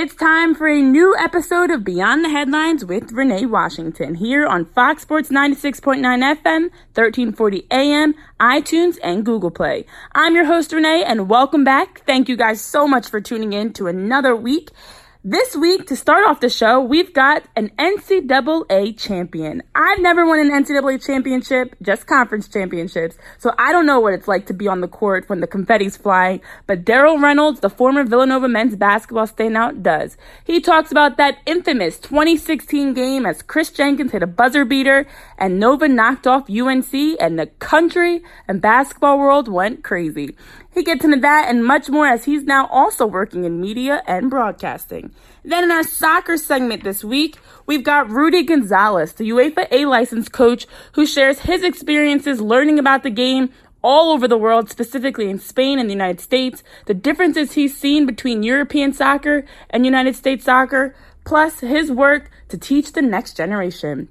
It's time for a new episode of Beyond the Headlines with Renee Washington here on Fox Sports 96.9 FM, 1340 AM, iTunes, and Google Play. I'm your host, Renee, and welcome back. Thank you guys so much for tuning in to another week. This week, to start off the show, we've got an NCAA champion. I've never won an NCAA championship, just conference championships, so I don't know what it's like to be on the court when the confetti's flying, but Darryl Reynolds, the former Villanova men's basketball standout, does. He talks about that infamous 2016 game as Kris Jenkins hit a buzzer beater and Nova knocked off UNC and the country and basketball world went crazy. He gets into that and much more as he's now also working in media and broadcasting. Then in our soccer segment this week, we've got Rudy Gonzalez, the UEFA A license coach, who shares his experiences learning about the game all over the world, specifically in Spain and the United States, the differences he's seen between European soccer and United States soccer, plus his work to teach the next generation.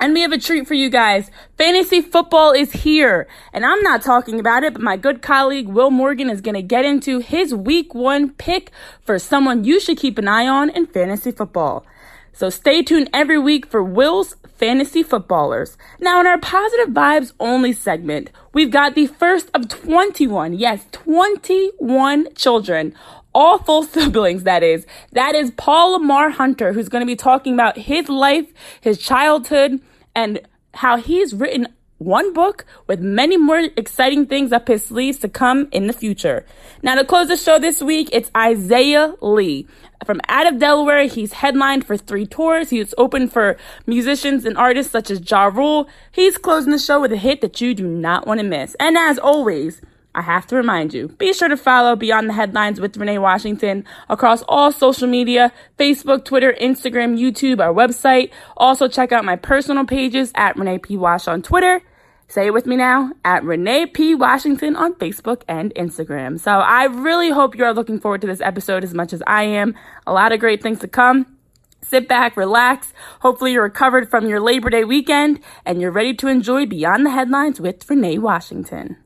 And we have a treat for you guys. Fantasy football is here. And I'm not talking about it, but my good colleague Will Morgan is going to get into his week one pick for someone you should keep an eye on in fantasy football. So stay tuned every week for Will's Fantasy Footballers. Now, in our positive vibes only segment, we've got the first of 21, yes, 21 children all full siblings, that is. That is Paul Lamar Hunter, who's going to be talking about his life, his childhood, and how he's written one book with many more exciting things up his sleeves to come in the future. Now, to close the show this week, it's Isaiah Lee. From out of Delaware, he's headlined for three tours. He's open for musicians and artists such as Ja Rule. He's closing the show with a hit that you do not want to miss. And as always, I have to remind you, be sure to follow Beyond the Headlines with Renee Washington across all social media Facebook, Twitter, Instagram, YouTube, our website. Also, check out my personal pages at Renee P. Wash on Twitter. Say it with me now at Renee P. Washington on Facebook and Instagram. So I really hope you are looking forward to this episode as much as I am. A lot of great things to come. Sit back, relax. Hopefully, you're recovered from your Labor Day weekend and you're ready to enjoy Beyond the Headlines with Renee Washington.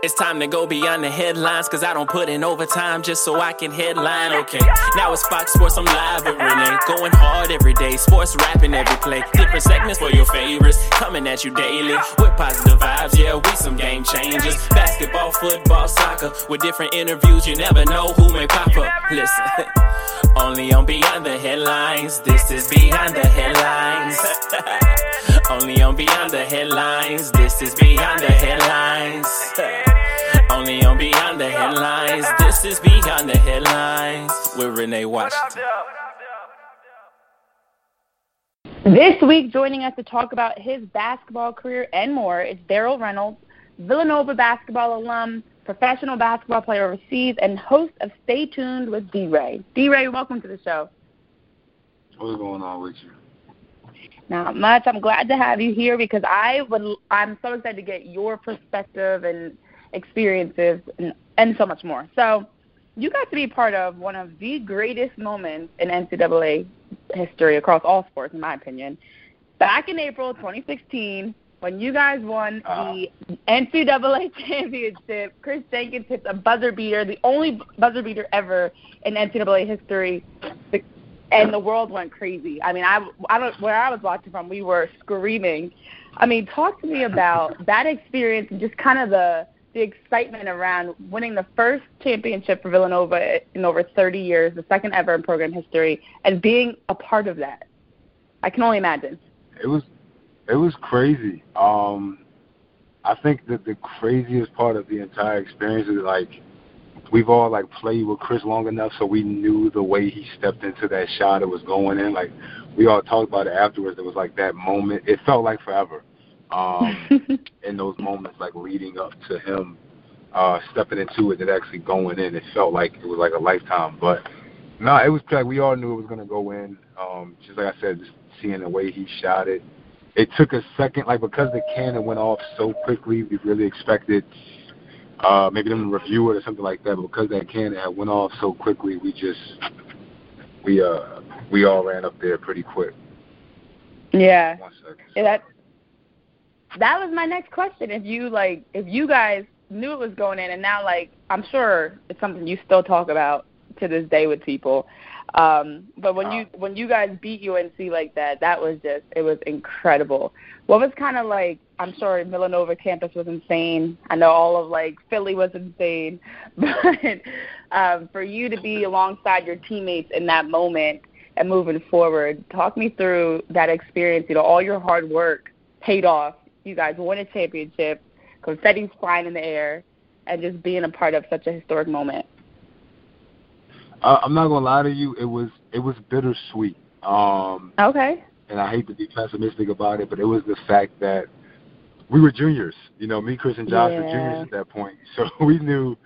It's time to go beyond the headlines, cause I don't put in overtime just so I can headline. Okay, now it's Fox Sports, I'm live with Renee. Going hard every day, sports rapping every play. Different segments for your favorites, coming at you daily with positive vibes. Yeah, we some game changers. Basketball, football, soccer, with different interviews, you never know who may pop up. Listen, only on Beyond the Headlines. This is Beyond the Headlines. only on Beyond the Headlines. This is Beyond the Headlines. Only on Beyond the Headlines. This is Beyond the Headlines with Renee Washington. This week, joining us to talk about his basketball career and more is Darryl Reynolds, Villanova basketball alum, professional basketball player overseas, and host of Stay Tuned with D Ray. D Ray, welcome to the show. What's going on with you? Not much. I'm glad to have you here because I would. I'm so excited to get your perspective and experiences and, and so much more. So, you got to be part of one of the greatest moments in NCAA history across all sports, in my opinion. Back in April 2016, when you guys won uh-huh. the NCAA championship, Kris Jenkins hits a buzzer beater, the only buzzer beater ever in NCAA history, and the world went crazy. I mean, I, I don't where I was watching from, we were screaming. I mean, talk to me about that experience and just kind of the the excitement around winning the first championship for Villanova in over 30 years, the second ever in program history, and being a part of that. I can only imagine. It was it was crazy. Um I think that the craziest part of the entire experience is like we've all like played with Kris long enough so we knew the way he stepped into that shot it was going in. Like we all talked about it afterwards. It was like that moment. It felt like forever um, in those moments, like leading up to him uh, stepping into it and actually going in. It felt like it was like a lifetime, but no, it was like we all knew it was gonna go in. Um, just like I said, just seeing the way he shot it. It took a second, like because the cannon went off so quickly, we really expected uh, maybe them to review it or something like that. But because that cannon had went off so quickly, we just we uh we all ran up there pretty quick. Yeah. Yeah, that that was my next question. If you like, if you guys knew it was going in, and now like I'm sure it's something you still talk about to this day with people. Um, but when you when you guys beat UNC like that, that was just it was incredible. What was kind of like? I'm sure Villanova campus was insane. I know all of like Philly was insane, but um, for you to be alongside your teammates in that moment and moving forward, talk me through that experience. You know, all your hard work paid off. You guys won a championship, confetti's flying in the air, and just being a part of such a historic moment. Uh, I'm not gonna lie to you. It was it was bittersweet. Um, okay. And I hate to be pessimistic about it, but it was the fact that we were juniors. You know, me, Kris, and Josh yeah. were juniors at that point, so we knew.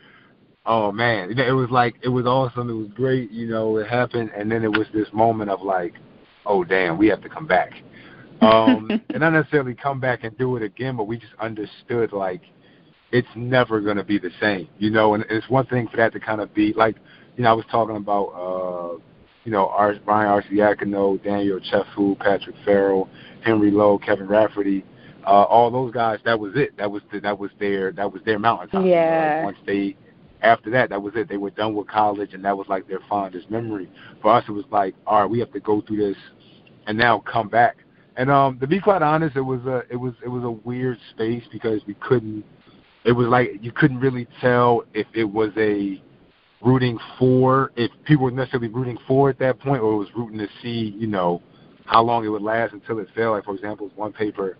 Oh man, it was like it was awesome. It was great. You know, it happened, and then it was this moment of like, oh damn, we have to come back. Um, and not necessarily come back and do it again, but we just understood like it's never going to be the same. You know, and it's one thing for that to kind of be like you know, I was talking about, uh, you know, Ar- Ryan Arcidiacono, Daniel Ochefu, Patrick Farrell, Henry Lowe, Kevin Rafferty, uh, all those guys. That was it. That was the, that was their that was their mountaintop. Yeah. Like once they, after that, that was it. They were done with college, and that was like their fondest memory. For us, it was like, all right, we have to go through this, and now come back. And um, to be quite honest, it was a it was it was a weird space because we couldn't. It was like you couldn't really tell if it was a rooting for if people were necessarily rooting for at that point or it was rooting to see, you know, how long it would last until it fell. Like for example, one paper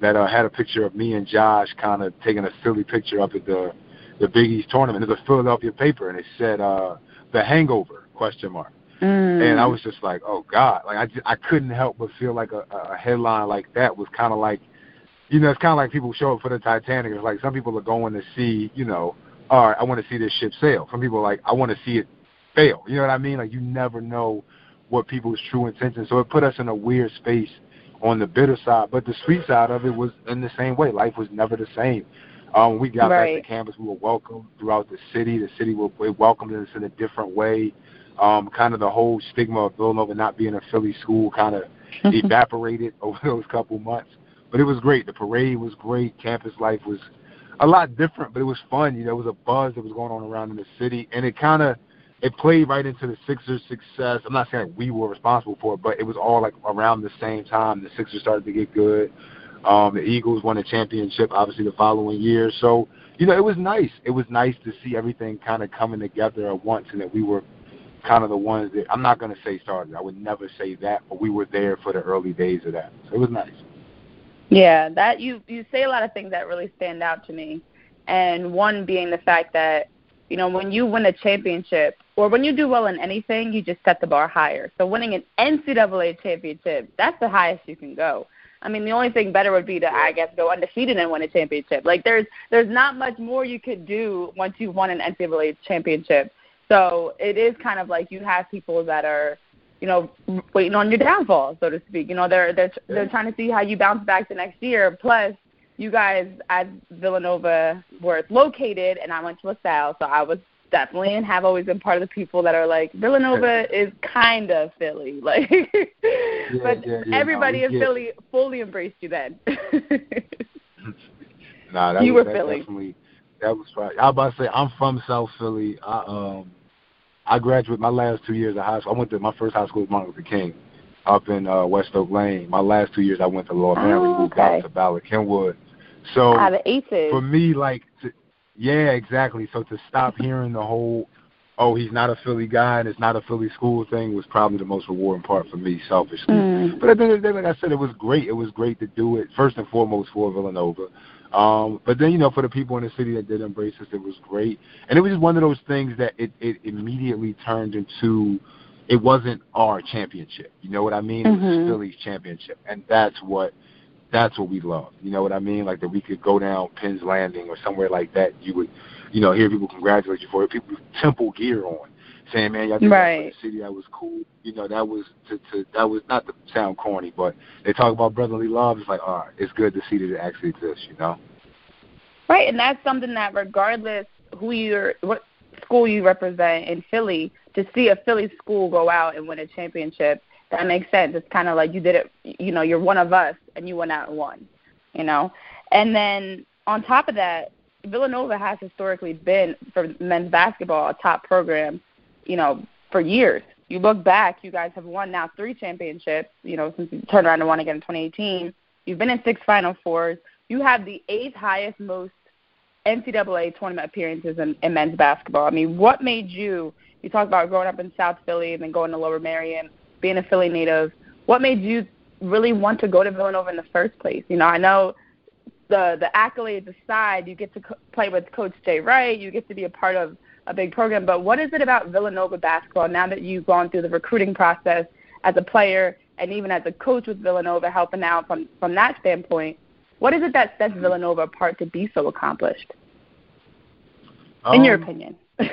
that uh, had a picture of me and Josh kind of taking a silly picture up at the the Big East tournament. It was a Philadelphia paper and it said uh the hangover question mark. Mm. And I was just like, oh God, like I just, I couldn't help but feel like a, a headline like that was kind of like, you know, it's kind of like people show up for the Titanic. It's like some people are going to see, you know, all right, I want to see this ship sail. Some people are like, I want to see it fail. You know what I mean? Like you never know what people's true intentions. So it put us in a weird space on the bitter side, but the sweet side of it was in the same way. Life was never the same. Um, we got right. back to campus. We were welcomed throughout the city. The city it welcomed us in a different way. Um, kind of the whole stigma of Villanova not being a Philly school kind of evaporated over those couple months. But it was great. The parade was great. Campus life was a lot different, but it was fun. You know, it was a buzz that was going on around in the city, and it kind of it played right into the Sixers' success. I'm not saying we were responsible for it, but it was all like around the same time. The Sixers started to get good. Um, the Eagles won a championship, obviously the following year. So you know, it was nice. It was nice to see everything kind of coming together at once, and that we were kind of the ones that I'm not going to say started. I would never say that, but we were there for the early days of that. So it was nice. Yeah, that you you say a lot of things that really stand out to me, and one being the fact that you know when you win a championship or when you do well in anything, you just set the bar higher. So winning an NCAA championship, that's the highest you can go. I mean, the only thing better would be to, I guess, go undefeated and win a championship. Like, there's there's not much more you could do once you've won an NCAA championship. So it is kind of like you have people that are you know, waiting on your downfall, so to speak. You know, they're they're they're trying to see how you bounce back the next year. Plus, you guys at Villanova were located, and I went to LaSalle, so I was definitely and have always been part of the people that are like Villanova is kind of Philly, like. yeah, but yeah, yeah, everybody no, in. Philly fully embraced you then. nah, that you was, were that Philly. Definitely, that was right. I was about to say I'm from South Philly. I um I graduated my last two years of high school. I went to my first high school was Martin Luther King, up in uh, West Oak Lane. My last two years I went to Lower Merion. Oh, moved okay. out to Bala Cynwyd. So aces. for me, like, to, yeah, exactly. So to stop hearing the whole, oh, he's not a Philly guy and it's not a Philly school thing was probably the most rewarding part for me, selfishly. Mm. But at the end of the day, like I said, it was great. It was great to do it first and foremost for Villanova. Um, but then, you know, for the people in the city that did embrace us, it was great. And it was just one of those things that it, it immediately turned into it wasn't our championship. You know what I mean? It was Mhm. Philly's championship. And that's what that's what we love. You know what I mean? Like that we could go down Penn's Landing or somewhere like that. You would, you know, hear people congratulate you for it. People with Temple gear on, saying, "Man, y'all did that Right. for the city. That was cool." You know, that was to, to that was not to sound corny, but they talk about brotherly love. It's like, all right, it's good to see that it actually exists. You know? Right, and that's something that regardless who you're what school you represent in Philly, to see a Philly school go out and win a championship, that makes sense. It's kind of like you did it, you know, you're one of us and you went out and won, you know. And then on top of that, Villanova has historically been for men's basketball a top program, you know, for years. you look back, you guys have won now three championships. You know, since you turned around and won again in 2018. You've been in six Final Fours. You have the eighth highest most NCAA tournament appearances in, in men's basketball. I mean, what made you? You talk about growing up in South Philly and then going to Lower Merion, being a Philly native. What made you really want to go to Villanova in the first place? You know, I know the the accolades aside, you get to co- play with Coach Jay Wright. You get to be a part of a big program. But what is it about Villanova basketball now that you've gone through the recruiting process as a player and even as a coach with Villanova, helping out from from that standpoint? What is it that sets Villanova apart to be so accomplished? In um, your opinion. no,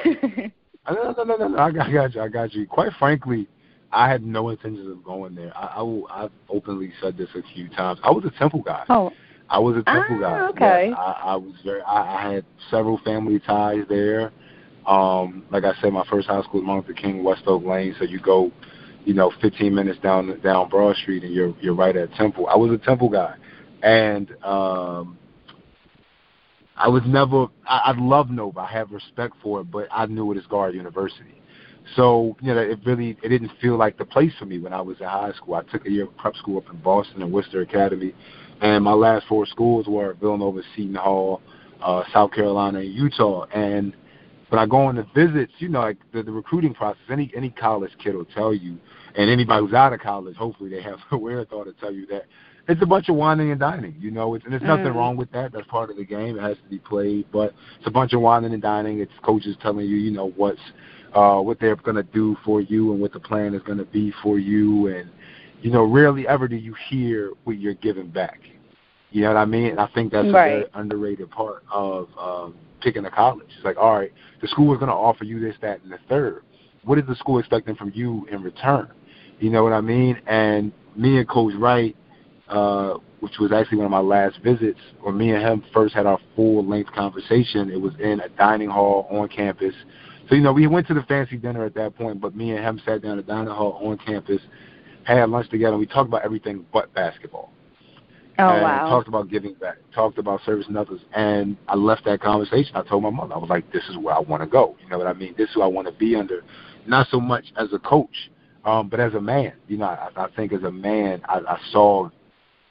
no, no, no, no. I got, I got you. I got you. Quite frankly, I had no intentions of going there. I, I will, I've openly said this a few times. I was a Temple guy. Oh. I was a Temple ah, guy. Okay. I, I was very. I, I had several family ties there. Um, like I said, my first high school was Martin King, West Oak Lane. So you go, you know, 15 minutes down down Broad Street, and you're you're right at Temple. I was a Temple guy, and um, I was never. I, I love Nova. I have respect for it, but I knew it as Gard University. So you know, it really it didn't feel like the place for me when I was in high school. I took a year of prep school up in Boston and Worcester Academy, and my last four schools were Villanova, Seton Hall, uh, South Carolina, and Utah. And when I go on the visits, you know, like the, the recruiting process, any any college kid will tell you, and anybody who's out of college, hopefully they have the wherewithal to tell you that it's a bunch of whining and dining. You know, it's, and there's nothing mm. wrong with that. That's part of the game. It has to be played, but it's a bunch of whining and dining. It's coaches telling you, you know, what's uh, what they're going to do for you and what the plan is going to be for you, and you know, rarely ever do you hear what you're giving back. You know what I mean? And I think that's right. a very underrated part of um, picking a college. It's like, all right, the school is going to offer you this, that, and the third. What is the school expecting from you in return? You know what I mean? And me and Coach Wright, uh, which was actually one of my last visits, when me and him first had our full length conversation, it was in a dining hall on campus. So, you know, we went to the fancy dinner at that point, but me and him sat down at the dining hall on campus, had lunch together, and we talked about everything but basketball. Oh and wow! Talked about giving back. Talked about servicing others. And I left that conversation. I told my mother, I was like, "This is where I want to go." You know what I mean? This is who I want to be under. Not so much as a coach, um, but as a man. You know, I, I think as a man, I, I saw.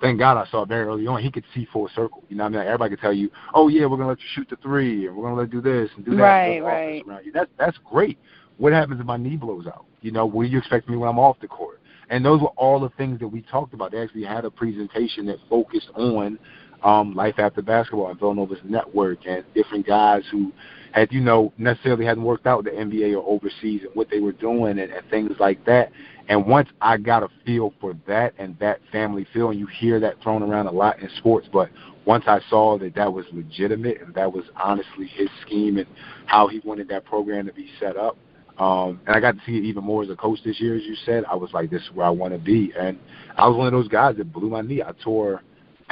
Thank God I saw very early on. He could see full circle. You know what I mean? Like everybody could tell you, "Oh yeah, we're gonna let you shoot the three, and we're gonna let you do this and do that." Right, right. Around you. That's that's great. What happens if my knee blows out? You know, what do you expect me when I'm off the court? And those were all the things that we talked about. They actually had a presentation that focused on um, life after basketball and Villanova's network and different guys who had, you know, necessarily hadn't worked out with the NBA or overseas and what they were doing and, and things like that. And once I got a feel for that and that family feel, and you hear that thrown around a lot in sports, but once I saw that that was legitimate and that was honestly his scheme and how he wanted that program to be set up, um, and I got to see it even more as a coach this year, as you said. I was like, this is where I want to be. And I was one of those guys that blew my knee. I tore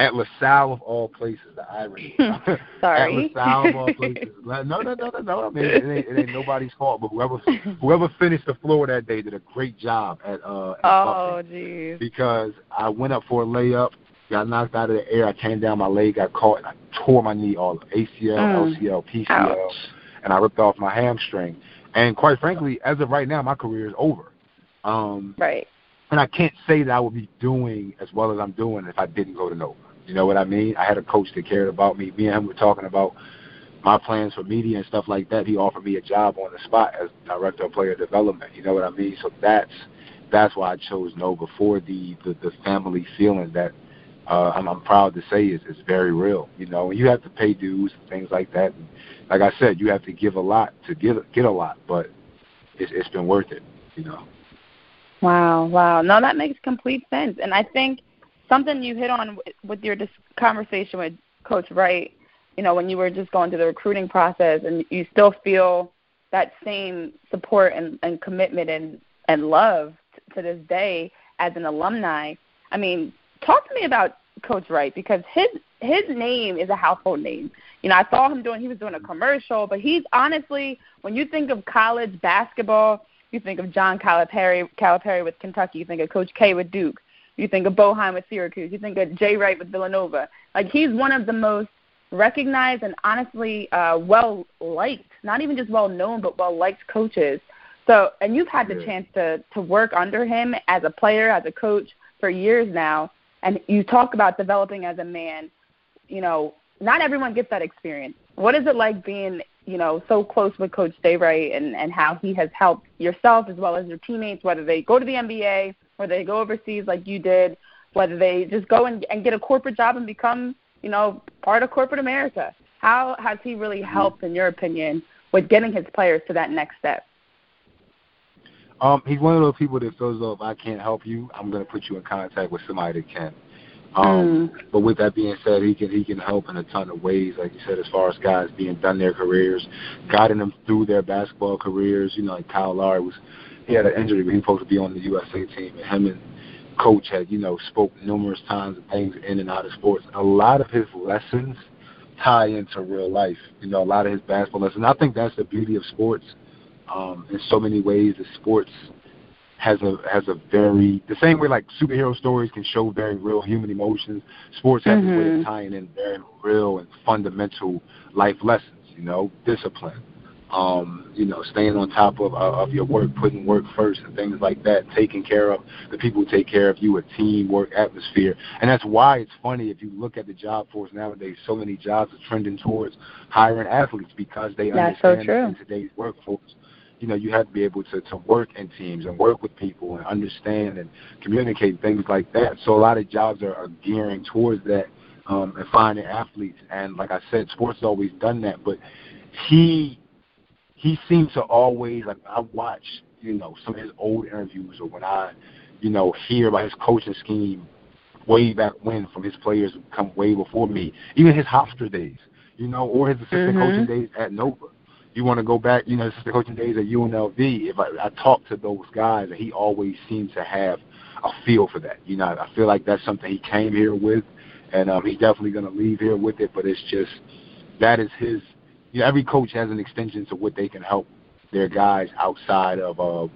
at LaSalle of all places, the irony. Sorry. at LaSalle of all places. No, no, no, no, no. I mean, it ain't, it ain't nobody's fault. But whoever whoever finished the floor that day did a great job at uh. At oh, jeez. Because I went up for a layup, got knocked out of the air. I came down, my leg got caught, and I tore my knee all ACL, mm. LCL, PCL, Ouch. and I ripped off my hamstring. And quite frankly, as of right now, my career is over. Um, right. And I can't say that I would be doing as well as I'm doing if I didn't go to Nova. You know what I mean? I had a coach that cared about me. Me and him were talking about my plans for media and stuff like that. He offered me a job on the spot as director of player development. You know what I mean? So that's that's why I chose Nova for the the, the family feeling that uh, I'm, I'm proud to say is is very real. You know, and you have to pay dues and things like that. And like I said, you have to give a lot to get get a lot, but it's it's been worth it. You know. Wow, wow. No, that makes complete sense, and I think something you hit on with your conversation with Coach Wright. You know, when you were just going through the recruiting process, and you still feel that same support and, and commitment and and love to this day as an alumni. I mean, talk to me about Coach Wright because his his name is a household name. You know, I saw him doing he was doing a commercial, but he's honestly when you think of college basketball, you think of John Calipari Calipari with Kentucky, you think of Coach K with Duke, you think of Boeheim with Syracuse, you think of Jay Wright with Villanova. Like he's one of the most recognized and honestly uh well liked, not even just well known but well liked coaches. So, and you've had the chance to to work under him as a player, as a coach for years now, and you talk about developing as a man. You know, not everyone gets that experience. What is it like being, you know, so close with Coach Jay Wright and and how he has helped yourself as well as your teammates, whether they go to the NBA or they go overseas like you did, whether they just go and, and get a corporate job and become, you know, part of corporate America. How has he really mm-hmm. helped, in your opinion, with getting his players to that next step? Um, he's one of those people that feels though if I can't help you, I'm going to put you in contact with somebody that can. Um, mm. But with that being said, he can he can help in a ton of ways. Like you said, as far as guys being done their careers, guiding them through their basketball careers. You know, like Kyle Lowry was he had an injury, but he was supposed to be on the USA team, and him and coach had you know spoke numerous times of things in and out of sports. A lot of his lessons tie into real life. You know, a lot of his basketball lessons. I think that's the beauty of sports. Um, in so many ways, the sports has a has a very the same way like superhero stories can show very real human emotions. Sports has mm-hmm. a way of mm-hmm. tying in very real and fundamental life lessons. You know, discipline, um, you know, staying on top of uh, of your work, putting work first, and things like that. Taking care of the people who take care of you, a teamwork atmosphere, and that's why it's funny if you look at the job force nowadays. So many jobs are trending towards hiring athletes because they that's understand so in today's workforce. You know, you have to be able to to work in teams and work with people and understand and communicate things like that. So a lot of jobs are, are gearing towards that um, and finding athletes. And like I said, sports has always done that, but he he seems to always like I watch, you know, some of his old interviews or when I, you know, hear about his coaching scheme way back when from his players who come way before me. Even his Hofstra days, you know, or his assistant mm-hmm. coaching days at Nova. You want to go back, you know, assistant coaching days at UNLV. If I, I talk to those guys, he always seems to have a feel for that. You know, I feel like that's something he came here with, and um, he's definitely going to leave here with it. But it's just that is his you know, every coach has an extension to what they can help their guys outside of uh,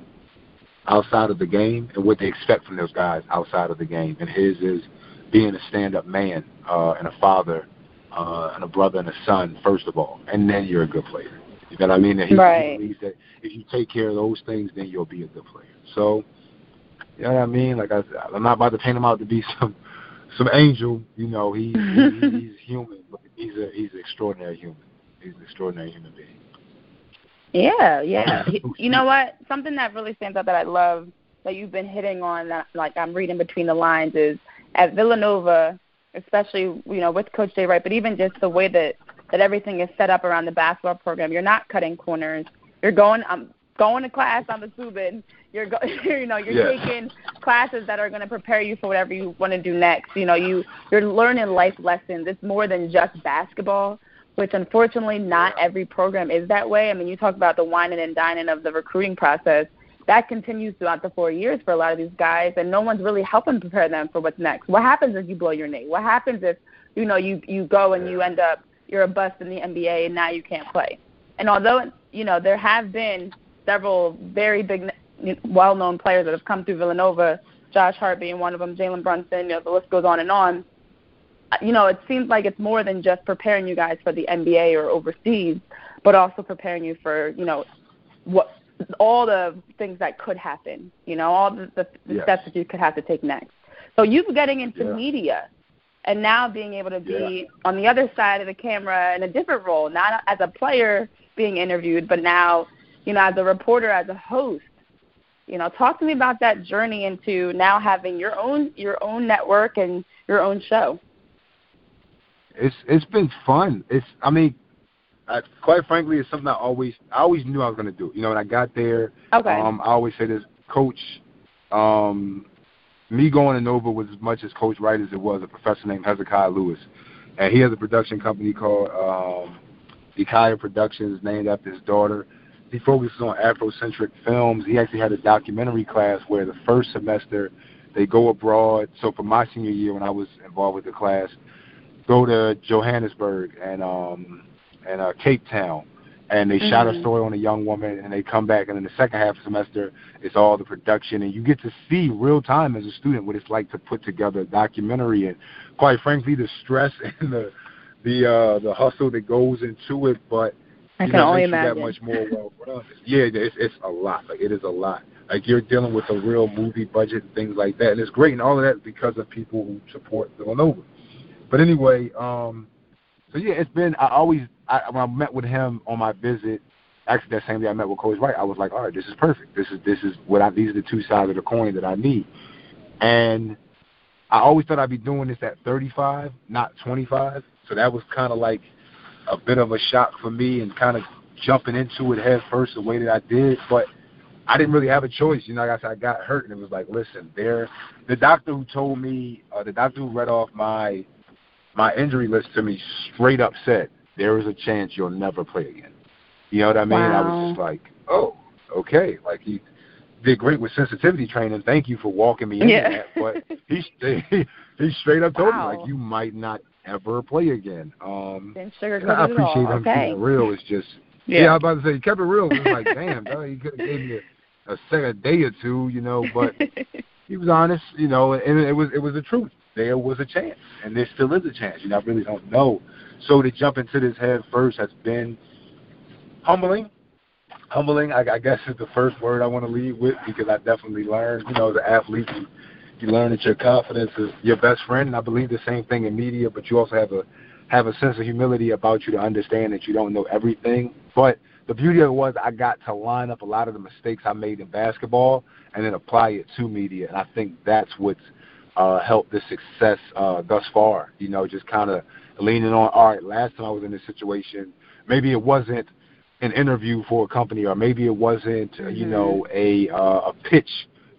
outside of the game and what they expect from those guys outside of the game. And his is being a stand-up man uh, and a father uh, and a brother and a son first of all, and then you're a good player. You know what I mean? And he, right. he believes that if you take care of those things, then you'll be a good player. So, you know what I mean? Like I, I'm not about to paint him out to be some some angel. You know, he, he he's human, but he's a he's an extraordinary human he's an extraordinary human being. Yeah, yeah. you know what? Something that really stands out that I love that you've been hitting on, that, like I'm reading between the lines, is at Villanova, especially you know with Coach Jay Wright, but even just the way that that everything is set up around the basketball program. You're not cutting corners. You're going. I'm going to class on the Subin. You're go, you know you're yeah. taking classes that are going to prepare you for whatever you want to do next. You know you you're learning life lessons. It's more than just basketball which unfortunately not every program is that way. I mean, you talk about the whining and dining of the recruiting process. That continues throughout the four years for a lot of these guys, and no one's really helping prepare them for what's next. What happens if you blow your knee? What happens if you know you you go and you end up you're a bust in the NBA and now you can't play? And although you know there have been several very big, well-known players that have come through Villanova, Josh Hart being one of them, Jalen Brunson, you know the list goes on and on uh, you know, it seems like it's more than just preparing you guys for the NBA or overseas, but also preparing you for, you know, what all the things that could happen, you know, all the, the, the yes. steps that you could have to take next. So you getting into yeah. media and now being able to be yeah. on the other side of the camera in a different role, not as a player being interviewed, but now, you know, as a reporter, as a host. You know, talk to me about that journey into now having your own your own network and your own show it's it's been fun. It's I mean, I, quite frankly, it's something I always I always knew I was going to do. You know, when I got there, okay. um, I always say this, Coach. Um, me going to Nova was as much as Coach Wright as it was a professor named Hezekiah Lewis, and he has a production company called um, Ikaya Productions, named after his daughter. He focuses on Afrocentric films. He actually had a documentary class where the first semester they go abroad. So for my senior year, when I was involved with the class, go to Johannesburg and um and uh, Cape Town, and they mm-hmm. shot a mm-hmm. story on a young woman, and they come back, and in the second half of the semester, it's all the production, and you get to see real time as a student what it's like to put together a documentary, and quite frankly, the stress and the the uh, the hustle that goes into it, but I you can know, only imagine. that much more well. Yeah, it's it's a lot. Like it is a lot. Like you're dealing with a real movie budget and things like that, and it's great. And all of that because of people who support Villanova. But anyway, um, so yeah, it's been. I always I, when I met with him on my visit. Actually, that same day I met with Coach Wright, I was like, all right, this is perfect. This is this is what I. These are the two sides of the coin that I need. And I always thought I'd be doing this at 35, not 25. So that was kind of like a bit of a shock for me and kind of jumping into it head first the way that I did. But I didn't really have a choice. You know, like I said, I got hurt and it was like, listen, there, the doctor who told me, uh, the doctor who read off my my injury list to me straight up said, there is a chance you'll never play again. You know what I mean? Wow. I was just like, oh, okay. Like he did great with sensitivity training. Thank you for walking me into Yeah. that. But he he, he straight up told Wow. me like you might not ever play again. Um and I it at all. appreciate him okay. keeping it real. It's just yeah. I was about to say he kept it real. It was like, damn, dog, he could have gave me a, a second a day or two, you know, but he was honest, you know, and it was it was the truth. There was a chance, and there still is a chance. You know, I really don't know. So to jump into this head first has been humbling. Humbling, I, I guess, is the first word I want to lead with because I definitely learned, you know, as an athlete, you, you learn that your confidence is your best friend. And I believe the same thing in media, but you also have a have a sense of humility about you to understand that you don't know everything. But the beauty of it was I got to line up a lot of the mistakes I made in basketball and then apply it to media. And I think that's what's uh, helped the success uh, thus far. You know, just kind of leaning on, all right, last time I was in this situation, maybe it wasn't an interview for a company or maybe it wasn't, uh, you know, a, uh, a pitch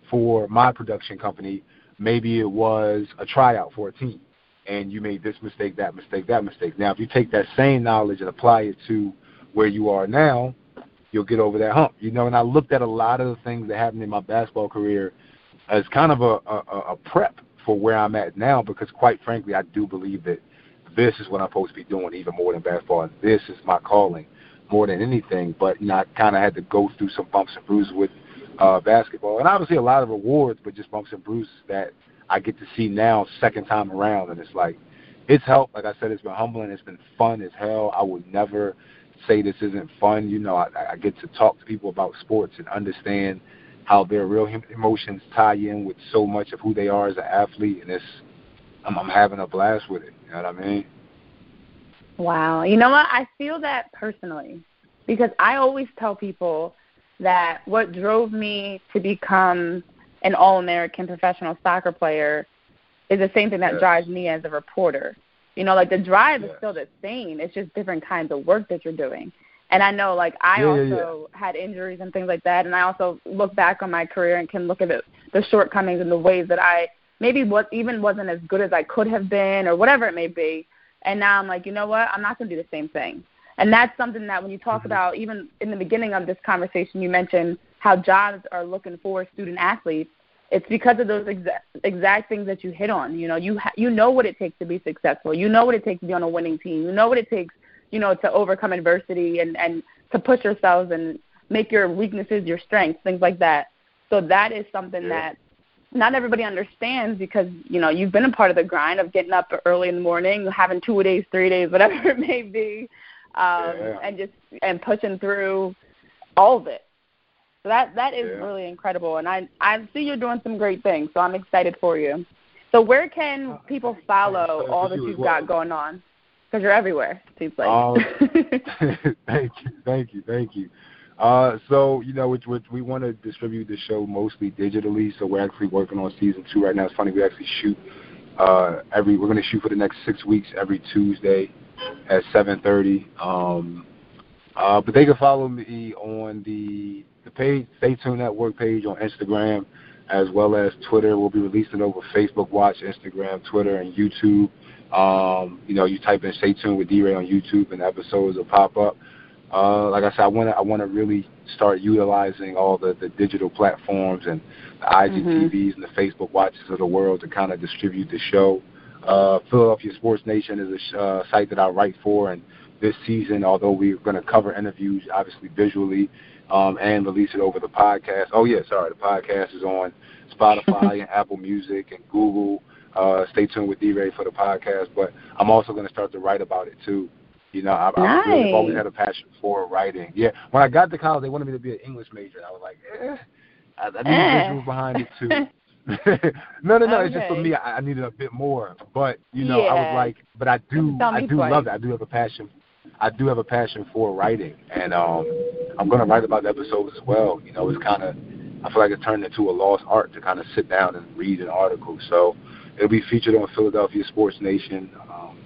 for my production company. Maybe it was a tryout for a team and you made this mistake, that mistake, that mistake. Now, if you take that same knowledge and apply it to where you are now, you'll get over that hump. You know, and I looked at a lot of the things that happened in my basketball career as kind of a, a, a prep for where I'm at now because, quite frankly, I do believe that this is what I'm supposed to be doing even more than basketball. This is my calling more than anything. But, you know, I kind of had to go through some bumps and bruises with uh, basketball. And obviously a lot of rewards, but just bumps and bruises that I get to see now second time around. And it's like, it's helped. Like I said, it's been humbling. It's been fun as hell. I would never say this isn't fun. You know, I, I get to talk to people about sports and understand how their real emotions tie in with so much of who they are as an athlete, and it's I'm, I'm having a blast with it. You know what I mean? Wow. You know what? I feel that personally because I always tell people that what drove me to become an all American professional soccer player is the same thing that Yes. drives me as a reporter. You know, like the drive is still the same. It's just different kinds of work that you're doing. And I know like I Yeah, yeah, also had injuries and things like that and I also look back on my career and can look at the, the shortcomings and the ways that I maybe what even wasn't as good as I could have been or whatever it may be. And now I'm like, you know what? I'm not going to do the same thing. And that's something that when you talk Mhm. about, even in the beginning of this conversation, you mentioned how jobs are looking for student athletes. It's because of those exact, exact things that you hit on. You know, you ha- you know what it takes to be successful. You know what it takes to be on a winning team. You know what it takes, you know, to overcome adversity and and to push yourselves and make your weaknesses your strengths, things like that. So that is something Yeah. that not everybody understands because you know you've been a part of the grind of getting up early in the morning, having two days, three days, whatever it may be, um, Yeah. and just and pushing through all of it. So that that is Yeah. really incredible, and I I see you're doing some great things. So I'm excited for you. So where can Uh, people follow all that you as you've well. got going on? Because you're everywhere. Seems like. Um, thank you, thank you, thank you. Uh, so you know, which, which we want to distribute the show mostly digitally. So we're actually working on season two right now. It's funny we actually shoot uh, every. We're going to shoot for the next six weeks every Tuesday at 7:30. Um, uh, but they can follow me on the the page, Stay Tuned Network page on Instagram, as well as Twitter. We'll be releasing over Facebook Watch, Instagram, Twitter, and YouTube. Um, you know, you type in "Stay Tuned with D-Ray" on YouTube, and episodes will pop up. Uh, like I said, I want to I want to really start utilizing all the, the digital platforms and the IGTVs and the Facebook Watches of the world to kind of distribute the show. Uh, Philadelphia Sports Nation is a sh- uh, site that I write for, and this season, although we're going to cover interviews, obviously visually, um, and release it over the podcast. Oh yeah, sorry, the podcast is on Spotify and Apple Music and Google. Uh, stay tuned with D-Ray for the podcast, but I'm also going to start to write about it too. You know, I, nice. I really always had a passion for writing. Yeah, when I got to college, they wanted me to be an English major. And I was like, eh, I, I need eh. visuals behind it too. no, no, no. Okay. It's just for me. I, I needed a bit more. But you know, I Yeah. was like, but I do, I do love it. I do have a passion. I do have a passion for writing, and um, I'm going to write about the episodes as well. You know, it's kind of, I feel like it's turned into a lost art to kind of sit down and read an article. So it'll be featured on Philadelphia Sports Nation, um,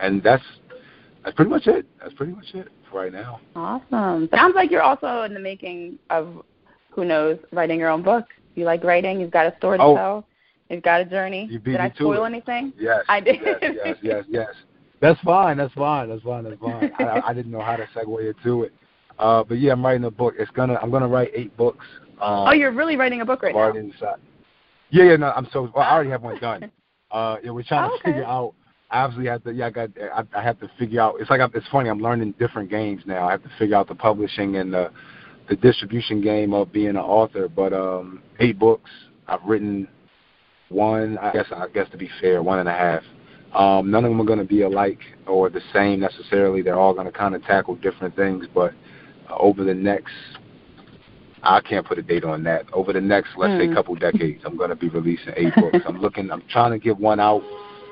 and that's that's pretty much it. That's pretty much it for right now. Awesome. Sounds like you're also in the making of, who knows, writing your own book. You like writing. You've got a story to Oh. tell. You've got a journey. You beat Did me I to spoil it. anything? Yes, I did. Yes, yes, yes, yes. That's fine. That's fine. That's fine. That's fine. I, I- I didn't know how to segue into it, uh, but yeah, I'm writing a book. It's gonna. I'm gonna write eight books. Um, Oh, you're really writing a book right now. already decided. Yeah, yeah. No, I'm so. Well, I already have one done. Uh, yeah, we're trying Oh, to figure out. I obviously have to. Yeah, I got. I, I have to figure out. It's like I'm, it's funny. I'm learning different games now. I have to figure out the publishing and the the distribution game of being an author. But um, eight books. I've written one. I guess. I guess to be fair, one and a half. Um, none of them are going to be alike or the same necessarily. They're all going to kind of tackle different things. But uh, over the next I can't put a date on that. Over the next, let's say, Hmm. couple decades, I'm going to be releasing eight books. I'm looking. I'm trying to get one out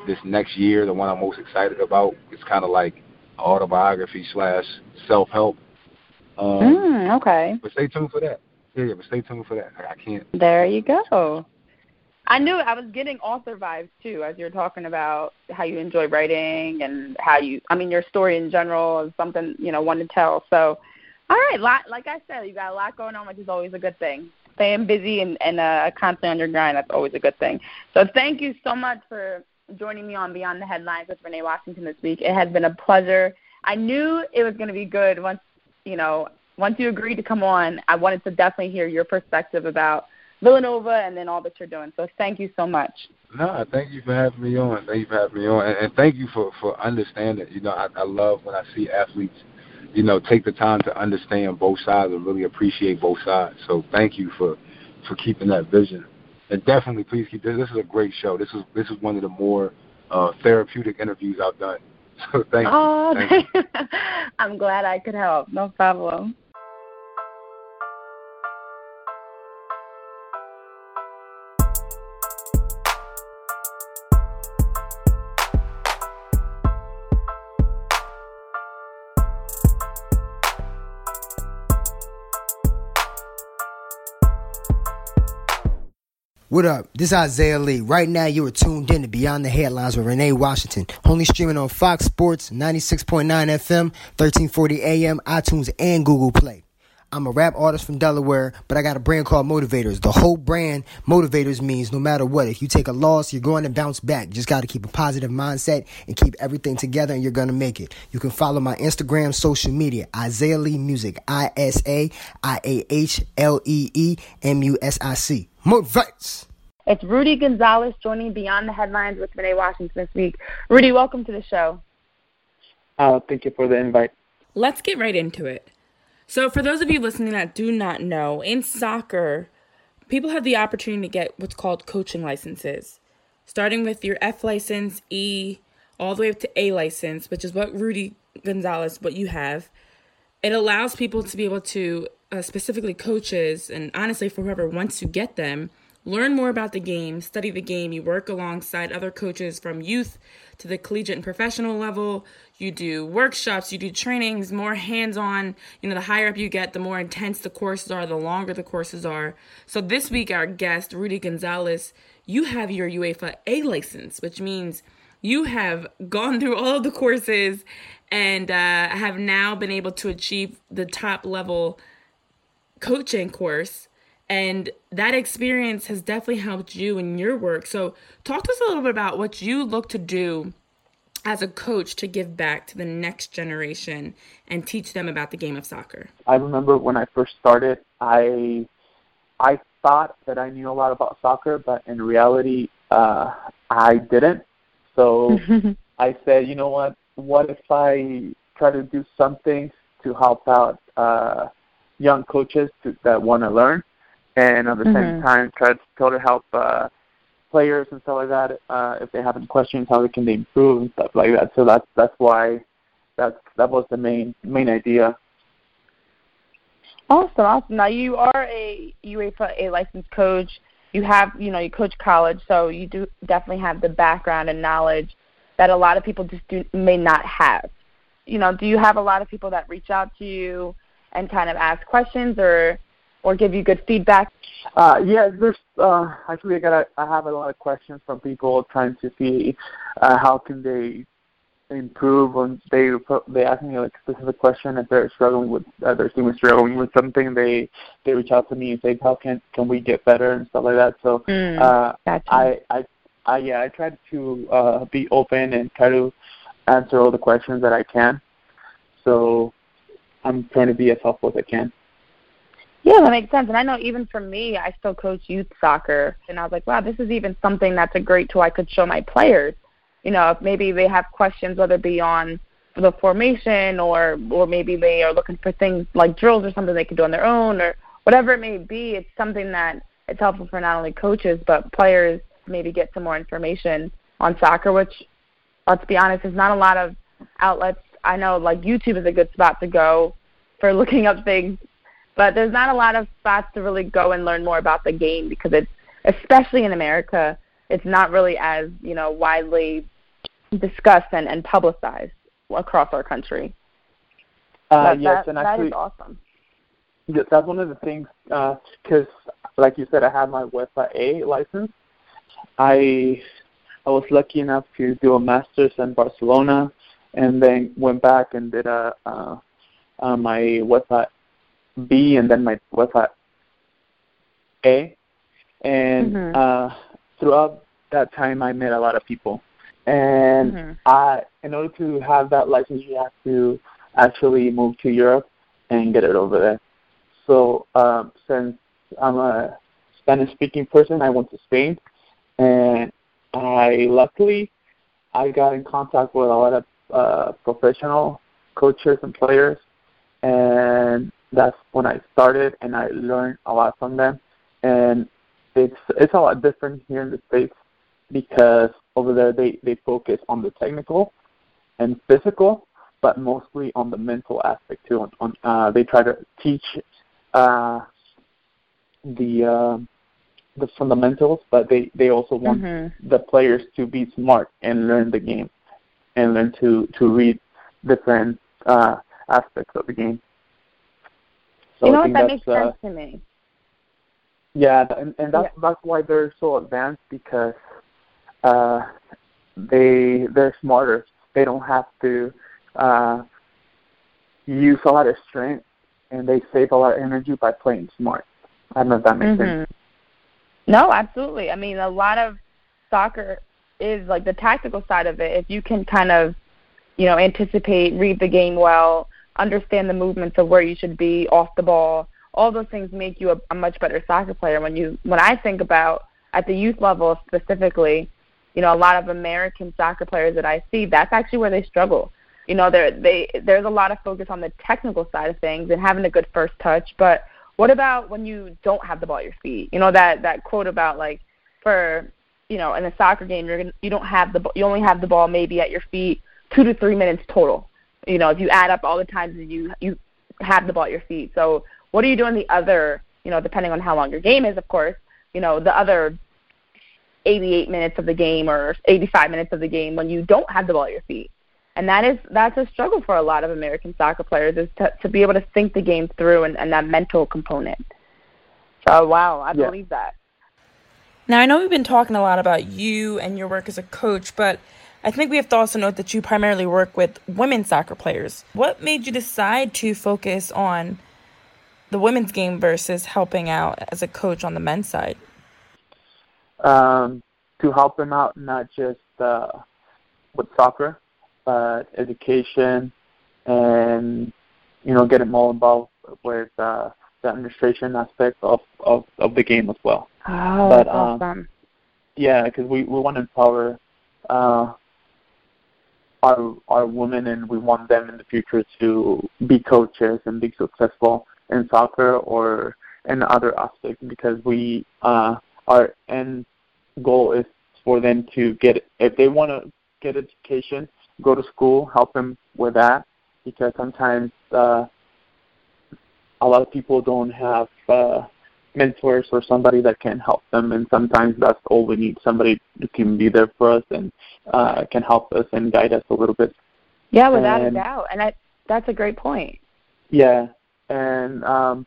this next year. The one I'm most excited about. It's kind of like autobiography slash self help. Um, Mm, okay. But stay tuned for that. Yeah, yeah, but stay tuned for that. I, I can't. There you go. I knew I was getting author vibes too as you were talking about how you enjoy writing and how you I mean your story in general is something, you know, one to tell. So all right, lot, like I said, you got a lot going on, which is always a good thing. Staying busy and, and uh, constantly on your grind, that's always a good thing. So thank you so much for joining me on Beyond the Headlines with Renee Washington this week. It has been a pleasure. I knew it was going to be good once, you know, once you agreed to come on. I wanted to definitely hear your perspective about Villanova and then all that you're doing. So thank you so much. No, thank you for having me on. Thank you for having me on, and, and thank you for for understanding. You know, I, I love when I see athletes, you know, take the time to understand both sides and really appreciate both sides. So thank you for for keeping that vision, and definitely please keep this. This is a great show. This is this is one of the more uh, therapeutic interviews I've done. So thank you. Oh, Thank you. I'm glad I could help. No problem. What up? This is Isaiah Lee. Right now, you are tuned in to Beyond the Headlines with Renee Washington. Only streaming on Fox Sports 96.9 FM, 1340 AM, iTunes, and Google Play. I'm a rap artist from Delaware, but I got a brand called Motivators. The whole brand, Motivators, means no matter what, if you take a loss, you're going to bounce back. Just got to keep a positive mindset and keep everything together, and you're going to make it. You can follow my Instagram, social media, Isaiah Lee Music, I S A I A H L E E M U S I C. Motivates. It's Rudy Gonzalez joining Beyond the Headlines with Renee Washington this week. Rudy, welcome to the show. Uh, thank you for the invite. Let's get right into it. So, for those of you listening that do not know, in soccer, people have the opportunity to get what's called coaching licenses, starting with your F license, E, all the way up to A license, which is what Rudy Gonzalez, what you have. It allows people to be able to, uh, specifically coaches, and honestly, for whoever wants to get them, learn more about the game, study the game. You work alongside other coaches from youth to the collegiate and professional level. You do workshops, you do trainings, more hands on. You know, the higher up you get, the more intense the courses are, the longer the courses are. So this week, our guest, Rudy Gonzalez, you have your UEFA A license, which means you have gone through all of the courses and uh, have now been able to achieve the top level coaching course and that experience has definitely helped you in your work so talk to us a little bit about what you look to do as a coach to give back to the next generation and teach them about the game of soccer I remember when I first started, I I thought that I knew a lot about soccer, but in reality, uh, I didn't. So I said, you know what? What if I try to do something to help out uh, young coaches to, that want to learn, and at the same Mhm. time try to try to help uh, players and stuff like that uh, if they have any questions, how they can they improve and stuff like that. So that's that's why that's that was the main main idea. Awesome, awesome. Now you are a UEFA A licensed coach. You have, you know, you coach college, so you do definitely have the background and knowledge that a lot of people just do may not have. You know, do you have a lot of people that reach out to you and kind of ask questions or or give you good feedback? Uh, yeah, there's uh, actually I got I have a lot of questions from people trying to see uh, how can they improve when they they ask me like a specific question if they're struggling with uh, their students struggling with something they they reach out to me and say how can can we get better and stuff like that so mm, uh gotcha. I I I yeah I try to uh be open and try to answer all the questions that I can so I'm trying to be as helpful as I can. Yeah, that makes sense. And I know even for me, I still coach youth soccer, and I was like, wow, this is even something that's a great tool I could show my players you know, if maybe they have questions, whether it be on the formation or or maybe they are looking for things like drills or something they can do on their own or whatever it may be, it's something that it's helpful for not only coaches but players maybe get some more information on soccer, which let's be honest, is not a lot of outlets. I know like YouTube is a good spot to go for looking up things, but there's not a lot of spots to really go and learn more about the game because it's especially in America, it's not really as, you know, widely discussed and, and publicized across our country. Uh, that, yes, that, and actually, that is awesome. Yes, that's one of the things because, uh, like you said, I have my UEFA A license. I I was lucky enough to do a master's in Barcelona, and then went back and did a uh, uh, my UEFA B, and then my UEFA A, and mm-hmm. uh, throughout that time, I met a lot of people and mm-hmm. I, in order to have that license, you have to actually move to Europe and get it over there. So um, since I'm a Spanish-speaking person, I went to Spain, and I luckily I got in contact with a lot of uh, professional coaches and players, and that's when I started, and I learned a lot from them. And it's it's a lot different here in the states because over there they, they focus on the technical and physical, but mostly on the mental aspect too. On, on uh, they try to teach uh, the uh, the fundamentals, but they they also want mm-hmm. the players to be smart and learn the game and learn to to read different uh, aspects of the game. So you know what? That makes uh, sense to me. Yeah, and, and that's yeah. that's why they're so advanced because uh, they they're smarter. They don't have to uh, use a lot of strength, and they save a lot of energy by playing smart. I don't know if that makes mm-hmm. sense. No, absolutely. I mean, a lot of soccer is like the tactical side of it. If you can kind of, you know, anticipate, read the game well, understand the movements of where you should be off the ball, all those things make you a, a much better soccer player. When you, when I think about at the youth level specifically, you know, a lot of American soccer players that I see, that's actually where they struggle. You know, there they there's a lot of focus on the technical side of things and having a good first touch, but what about when you don't have the ball at your feet? You know that that quote about like for you know in a soccer game you're gonna, you don't have the you only have the ball maybe at your feet two to three minutes total. You know if you add up all the times that you you have the ball at your feet. So what are you doing the other you know depending on how long your game is of course you know the other 88 minutes of the game or 85 minutes of the game when you don't have the ball at your feet. And that is that's a struggle for a lot of American soccer players is to, to be able to think the game through and, and that mental component. So wow, I yeah. believe that. Now I know we've been talking a lot about you and your work as a coach, but I think we have to also note that you primarily work with women's soccer players. What made you decide to focus on the women's game versus helping out as a coach on the men's side? um, to help them out not just uh, with soccer, but education and you know get them all involved with uh, the administration aspect of, of, of the game as well. Oh, but, um, awesome. Yeah, because we, we want to empower uh, our are women, and we want them in the future to be coaches and be successful in soccer or in other aspects. Because we uh, our end goal is for them to get if they want to get education go to school, help them with that, because sometimes uh, a lot of people don't have uh, mentors or somebody that can help them, and sometimes that's all we need: somebody who can be there for us and uh, can help us and guide us a little bit. Yeah, without and, a doubt, and I, that's a great point. Yeah, and um,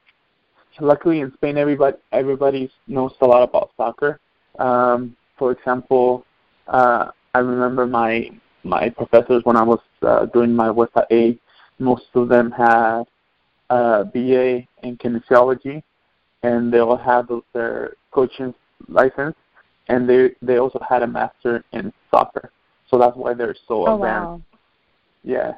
luckily in Spain, everybody everybody knows a lot about soccer. Um, for example, uh, I remember my my professors when I was uh, doing my UEFA A, most of them had uh, BA in kinesiology, and they all had their coaching license, and they they also had a master in soccer. So that's why they're so oh, advanced. Wow. Yeah.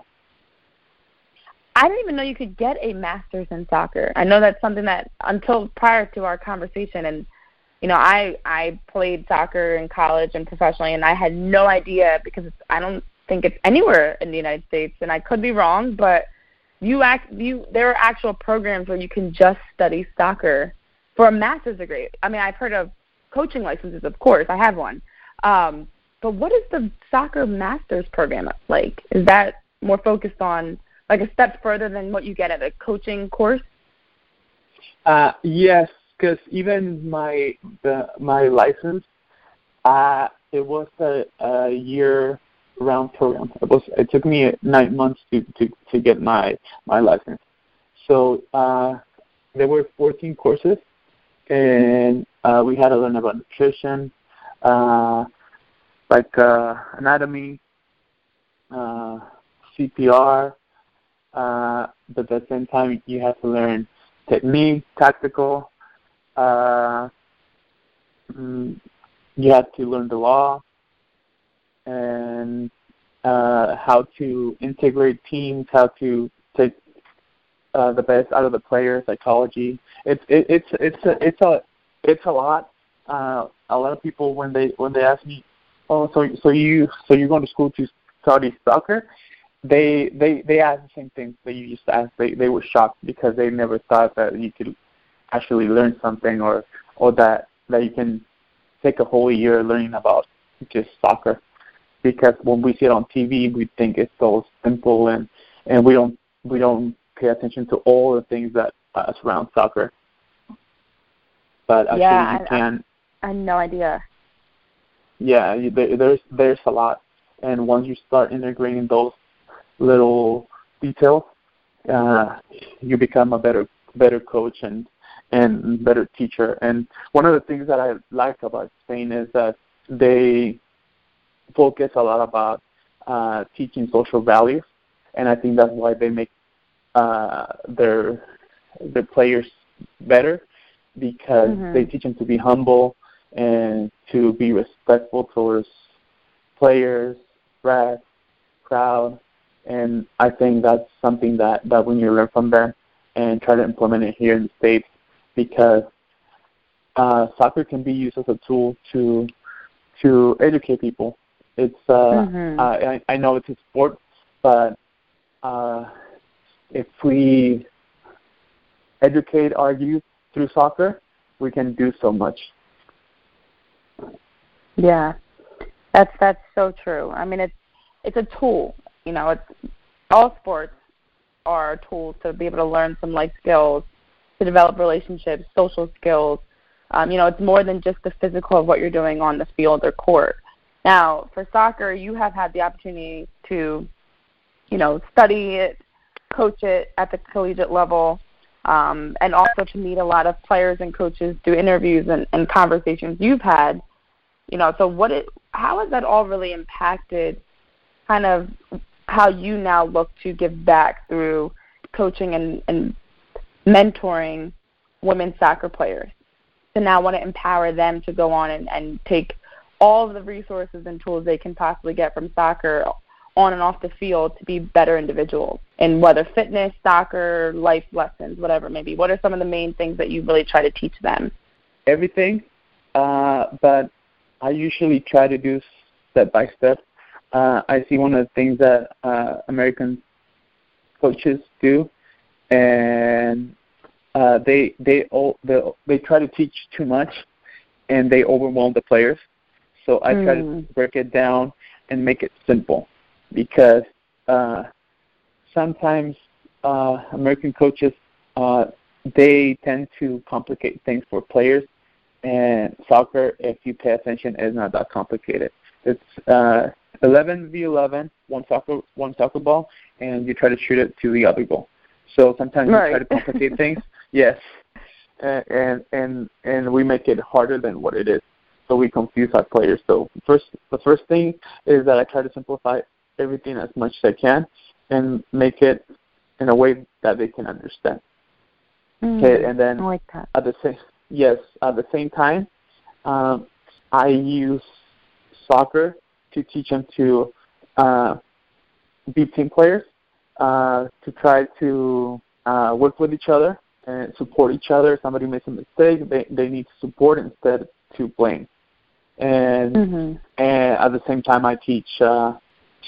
I didn't even know you could get a master's in soccer. I know that's something that until prior to our conversation and you know, I I played soccer in college and professionally and I had no idea because it's, I don't think it's anywhere in the United States and I could be wrong, but you act you there are actual programs where you can just study soccer for a master's degree. I mean, I've heard of coaching licenses, of course. I have one. Um, but what is the soccer master's program like? Is that more focused on like a step further than what you get at a coaching course? Uh, yes, because even my the my license, uh, it was a, a year round program. It was it took me nine months to to to get my my license. So uh, there were 14 courses, and uh, we had to learn about nutrition, uh, like uh, anatomy, uh, CPR, uh, but at the same time you have to learn technique, tactical. Uh, mm, you have to learn the law and uh, how to integrate teams, how to take uh, the best out of the player, psychology. It's it, it's it's a, it's a it's a lot. Uh, a lot of people when they when they ask me, oh, so so you so you're going to school to study soccer? They they they ask the same thing that you just asked. They they were shocked because they never thought that you could actually learn something or or that that you can take a whole year learning about just soccer because when we see it on TV, we think it's so simple and and we don't we don't pay attention to all the things that uh, surround soccer. But actually, yeah, you can. I, I had no idea. Yeah, there, there's there's a lot, and once you start integrating those little details, uh, you become a better better coach and and better teacher. And one of the things that I like about Spain is that they focus a lot about uh, teaching social values, and I think that's why they make uh, their their players better because mm-hmm. they teach them to be humble and to be respectful towards players, press, crowd, and I think that's something that that we need to learn from them and try to implement it here in the states because uh, soccer can be used as a tool to to educate people it's uh, mm-hmm. I, I know it's a sport, but uh, if we educate our youth through soccer, we can do so much. Yeah, that's that's so true. I mean, it's it's a tool. You know, it's all sports are tools to be able to learn some life skills, to develop relationships, social skills. Um, you know, it's more than just the physical of what you're doing on the field or court. Now, for soccer, you have had the opportunity to, you know, study it, coach it at the collegiate level, um, and also to meet a lot of players and coaches through interviews and, and conversations you've had. You know, so what it, how has that all really impacted kind of how you now look to give back through coaching and, and mentoring women's soccer players to now want to empower them to go on and, and take all of the resources and tools they can possibly get from soccer on and off the field to be better individuals and whether fitness, soccer, life lessons, whatever maybe. What are some of the main things that you really try to teach them? Everything, uh, but I usually try to do step by step. Uh, I see one of the things that uh, American coaches do, and uh, they they all they, they try to teach too much, and they overwhelm the players. So I try mm. to break it down and make it simple. because uh, sometimes uh, American coaches uh, they tend to complicate things for players, and soccer, if you pay attention, is not that complicated. It's uh, 11 v 11, one soccer one soccer ball, and you try to shoot it to the other goal. So sometimes right. we try to complicate things. Yes, and and and we make it harder than what it is. So we confuse our players. So first, the first thing is that I try to simplify everything as much as I can, and make it in a way that they can understand. Mm, okay, and then like that. at the same yes, at the same time, um, I use soccer to teach them to uh, be team players, uh, to try to uh, work with each other and support each other. If Somebody makes a mistake, they they need support instead to blame. And mm-hmm. and at the same time, I teach uh,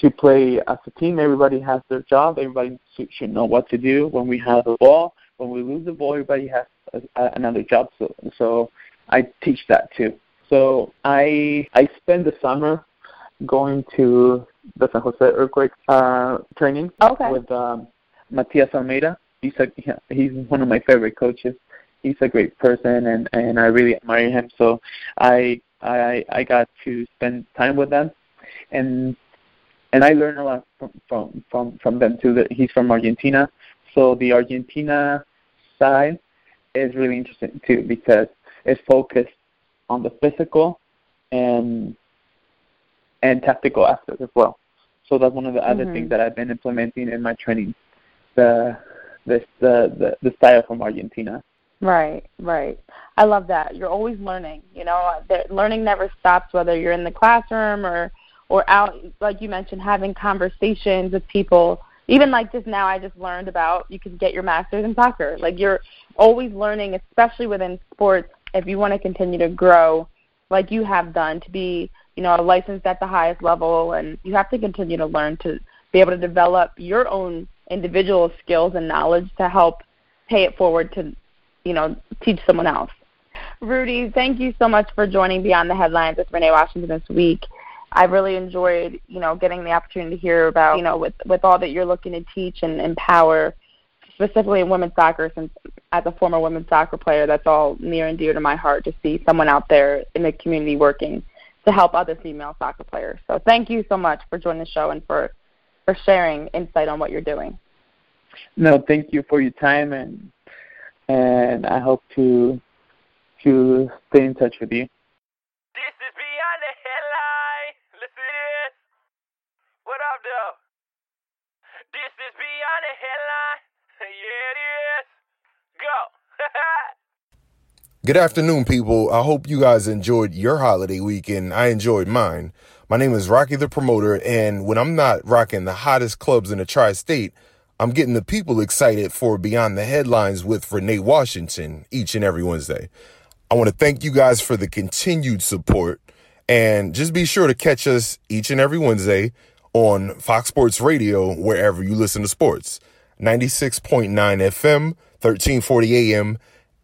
to play as a team. Everybody has their job. Everybody should know what to do when we have the ball. When we lose the ball, everybody has a, a, another job. So so I teach that too. So I I spend the summer going to the San Jose Earthquake uh, training okay. with um, Matias Almeyda. He's a, he's one of my favorite coaches. He's a great person, and and I really admire him. So I I I got to spend time with them, and and I learned a lot from from from, from them too. That he's from Argentina, so the Argentina side is really interesting too because it's focused on the physical and and tactical aspects as well. So that's one of the other mm-hmm. things that I've been implementing in my training. The this the, the the style from Argentina. Right, right. I love that. You're always learning. You know, uh, learning never stops, whether you're in the classroom or or out, like you mentioned, having conversations with people. Even like just now, I just learned about you can get your master's in soccer. Like you're always learning, especially within sports. If you want to continue to grow, like you have done, to be you know licensed at the highest level, and you have to continue to learn to be able to develop your own individual skills and knowledge to help pay it forward to you know, teach someone else. Rudy, thank you so much for joining Beyond the Headlines with Renee Washington this week. I really enjoyed, you know, getting the opportunity to hear about, you know, with with all that you're looking to teach and empower, specifically in women's soccer. Since as a former women's soccer player, that's all near and dear to my heart to see someone out there in the community working to help other female soccer players. So thank you so much for joining the show and for for sharing insight on what you're doing. No, thank you for your time and and I hope to to stay in touch with you. This is Beyond the Headline. Listen to this. What up, though? This is Beyond the Headline. Yeah, it is. Go. Good afternoon, people. I hope you guys enjoyed your holiday weekend. I enjoyed mine. My name is Rocky the Promoter, and when I'm not rocking the hottest clubs in the tri state, I'm getting the people excited for Beyond the Headlines with Renee Washington each and every Wednesday. I want to thank you guys for the continued support and just be sure to catch us each and every Wednesday on Fox Sports Radio wherever you listen to sports. 96.9 FM, 1340 AM,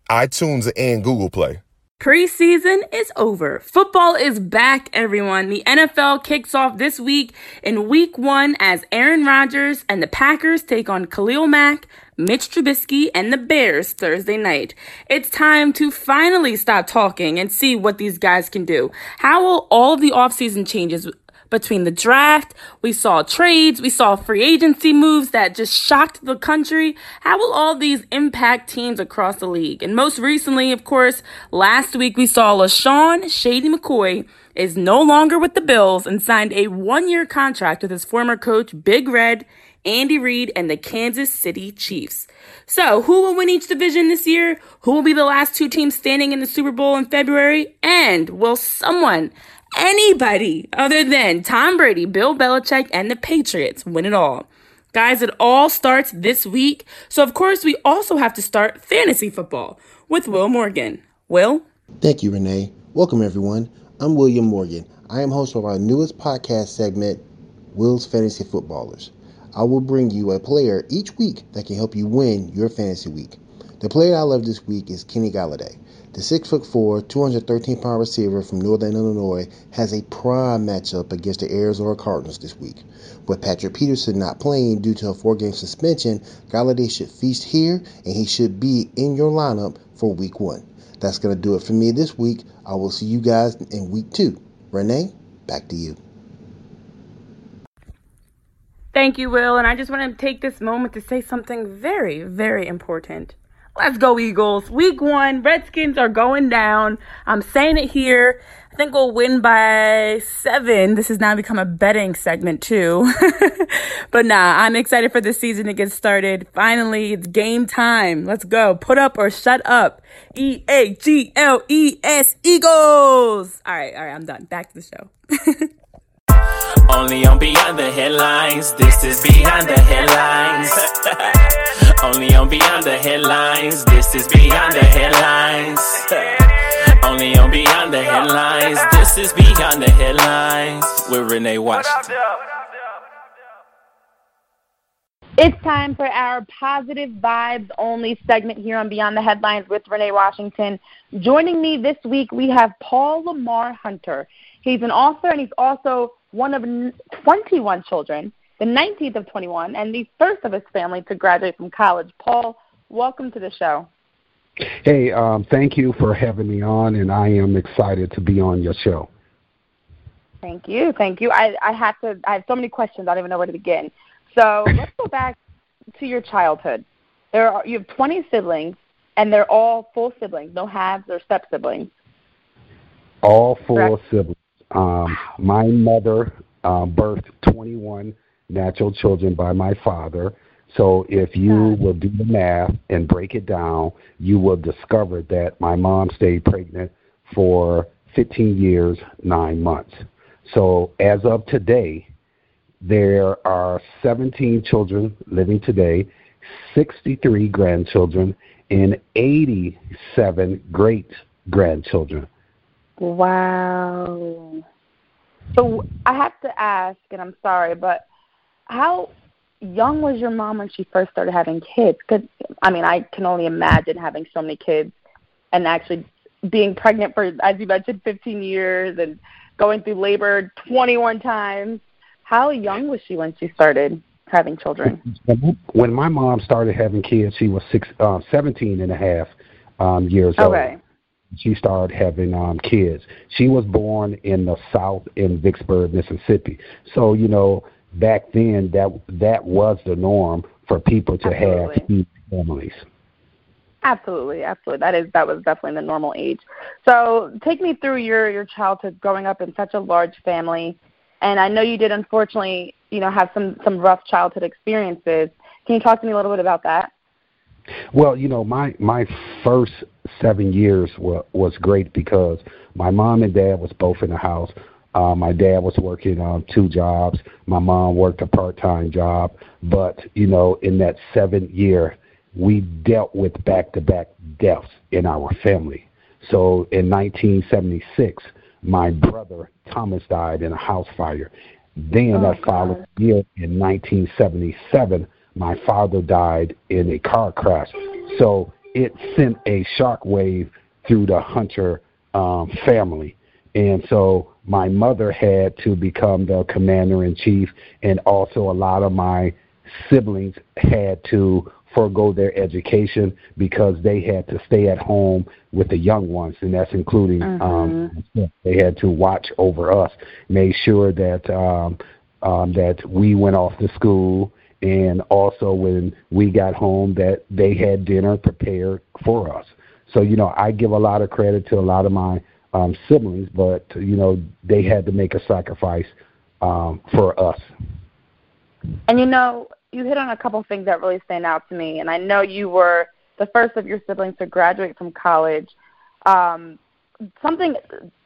iTunes, and Google Play. Preseason is over. Football is back, everyone. The NFL kicks off this week in week one as Aaron Rodgers and the Packers take on Khalil Mack, Mitch Trubisky, and the Bears Thursday night. It's time to finally stop talking and see what these guys can do. How will all the offseason changes between the draft, we saw trades, we saw free agency moves that just shocked the country. How will all these impact teams across the league? And most recently, of course, last week we saw LeSean Shady McCoy is no longer with the Bills and signed a one year contract with his former coach, Big Red, Andy Reid, and the Kansas City Chiefs. So, who will win each division this year? Who will be the last two teams standing in the Super Bowl in February? And will someone anybody other than Tom Brady, Bill Belichick, and the Patriots win it all. Guys, it all starts this week. So, of course, we also have to start fantasy football with Will Morgan. Will? Thank you, Renee. Welcome, everyone. I'm William Morgan. I am host of our newest podcast segment, Will's Fantasy Footballers. I will bring you a player each week that can help you win your fantasy week. The player I love this week is Kenny Golladay. The 6'4", 213 pound receiver from Northern Illinois has a prime matchup against the Arizona Cardinals this week. With Patrick Peterson not playing due to a four game suspension, Golladay should feast here and he should be in your lineup for week one. That's going to do it for me this week. I will see you guys in week two. Renee, back to you. Thank you, Will. And I just want to take this moment to say something very, very important. Let's go, Eagles. Week one, Redskins are going down. I'm saying it here. I think we'll win by seven. This has now become a betting segment, too. but nah, I'm excited for this season to get started. Finally, it's game time. Let's go. Put up or shut up. E A G L E S, Eagles. All right, all right, I'm done. Back to the show. Only on Beyond the Headlines. This is Beyond the Headlines. Only on Beyond the Headlines. This is Beyond the Headlines. Only on Beyond the Headlines. This is Beyond the Headlines with Renee Washington. It's time for our positive vibes only segment here on Beyond the Headlines with Renee Washington. Joining me this week, we have Paul Lamar Hunter. He's an author and he's also one of 21 children, the 19th of 21, and the first of his family to graduate from college. Paul, welcome to the show. Hey, um, thank you for having me on, and I am excited to be on your show. Thank you, thank you. I, I have to. I have so many questions. I don't even know where to begin. So let's go back to your childhood. There are you have 20 siblings, and they're all full siblings, no halves or step siblings. All full Correct? siblings. Um, my mother uh, birthed 21 natural children by my father. So if you will do the math and break it down, you will discover that my mom stayed pregnant for 15 years, nine months. So as of today, there are 17 children living today, 63 grandchildren, and 87 great grandchildren. Wow. So I have to ask, and I'm sorry, but how young was your mom when she first started having kids? Because I mean, I can only imagine having so many kids and actually being pregnant for, as you mentioned, 15 years and going through labor 21 times. How young was she when she started having children? When my mom started having kids, she was six, uh, 17 and a half um, years okay. old she started having um kids. She was born in the South in Vicksburg, Mississippi. So you know back then that that was the norm for people to absolutely. have families. Absolutely, absolutely. That is that was definitely the normal age. So take me through your your childhood growing up in such a large family, and I know you did unfortunately you know have some some rough childhood experiences. Can you talk to me a little bit about that? Well, you know, my my first seven years was was great because my mom and dad was both in the house. Uh, my dad was working um, two jobs. My mom worked a part-time job. But you know, in that seventh year, we dealt with back-to-back deaths in our family. So in 1976, my brother Thomas died in a house fire. Then oh, that following year, in 1977, my father died in a car crash. So it sent a shockwave through the Hunter um, family. And so my mother had to become the commander in chief, and also a lot of my siblings had to forego their education because they had to stay at home with the young ones, and that's including mm-hmm. um, they had to watch over us, made sure that um, um, that we went off to school and also when we got home that they had dinner prepared for us. So you know, I give a lot of credit to a lot of my um, siblings, but you know, they had to make a sacrifice um, for us. And you know, you hit on a couple things that really stand out to me, and I know you were the first of your siblings to graduate from college. Um, something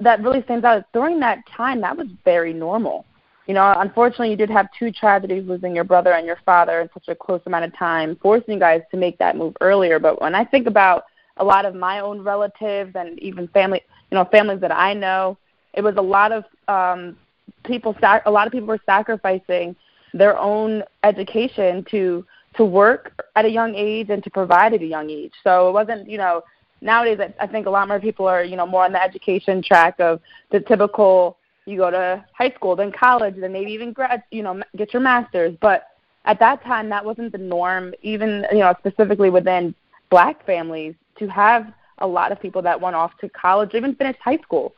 that really stands out is during that time that was very normal you know, unfortunately, you did have two tragedies losing your brother and your father in such a close amount of time, forcing you guys to make that move earlier. But when I think about a lot of my own relatives and even family, you know, families that I know, it was a lot of um, people. Sac- a lot of people were sacrificing their own education to to work at a young age and to provide at a young age. So it wasn't, you know, nowadays I, I think a lot more people are you know more on the education track of the typical you go to high school, then college, then maybe even grad, you know, get your master's. But at that time, that wasn't the norm, even you know, specifically within black families, to have a lot of people that went off to college, even finished high school.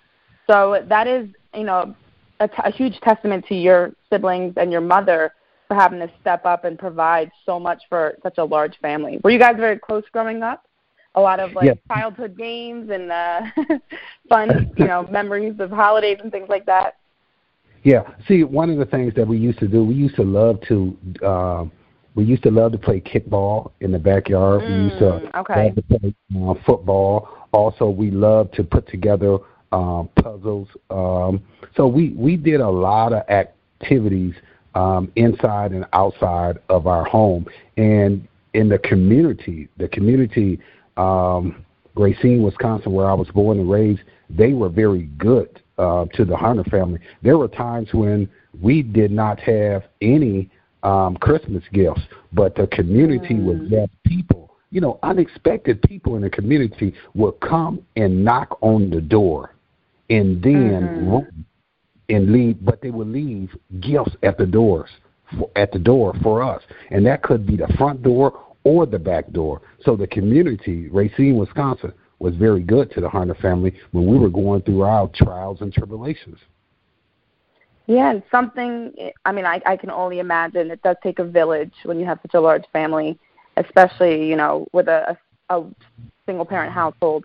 So that is, you know, a, t- a huge testament to your siblings and your mother for having to step up and provide so much for such a large family. Were you guys very close growing up? A lot of like yeah. childhood games and uh, fun, you know, memories of holidays and things like that. Yeah. See, one of the things that we used to do, we used to love to. Uh, we used to love to play kickball in the backyard. Mm, we used to okay. love to play uh, football. Also, we loved to put together um, puzzles. Um, so we we did a lot of activities um, inside and outside of our home, and in the community. The community, um, Racine, Wisconsin, where I was born and raised, they were very good uh, to the Hunter family. There were times when we did not have any um, Christmas gifts, but the community mm. was there. People, you know, unexpected people in the community would come and knock on the door, and then mm-hmm. and leave. But they would leave gifts at the doors, for, at the door for us, and that could be the front door or the back door. So the community, Racine, Wisconsin, was very good to the Hunter family when we were going through our trials and tribulations. Yeah, and something, I mean, I, I can only imagine it does take a village when you have such a large family, especially, you know, with a, a, a single parent household.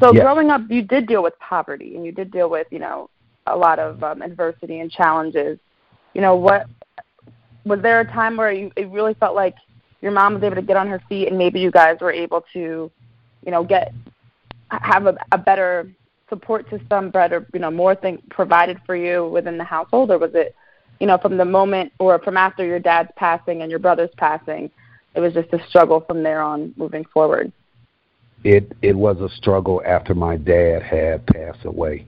So yes. growing up, you did deal with poverty and you did deal with, you know, a lot of um, adversity and challenges. You know, what was there a time where you it really felt like your mom was able to get on her feet and maybe you guys were able to, you know, get have a, a better support system, better, you know, more things provided for you within the household, or was it, you know, from the moment or from after your dad's passing and your brother's passing, it was just a struggle from there on moving forward? It it was a struggle after my dad had passed away.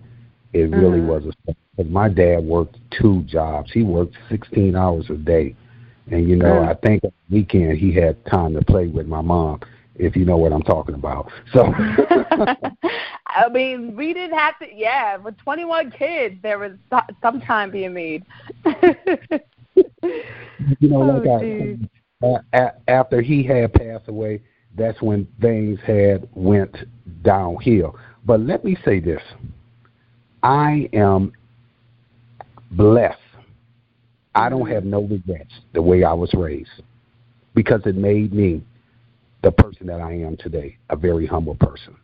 It mm-hmm. really was a struggle. My dad worked two jobs. He worked 16 hours a day. And you know, mm. I think on the weekend he had time to play with my mom if you know what I'm talking about. So I mean, we didn't have to. Yeah, with 21 kids, there was some time being made. you know, like oh, I, uh, after he had passed away, that's when things had went downhill. But let me say this: I am blessed. I don't have no regrets the way I was raised because it made me the person that I am today, a very humble person.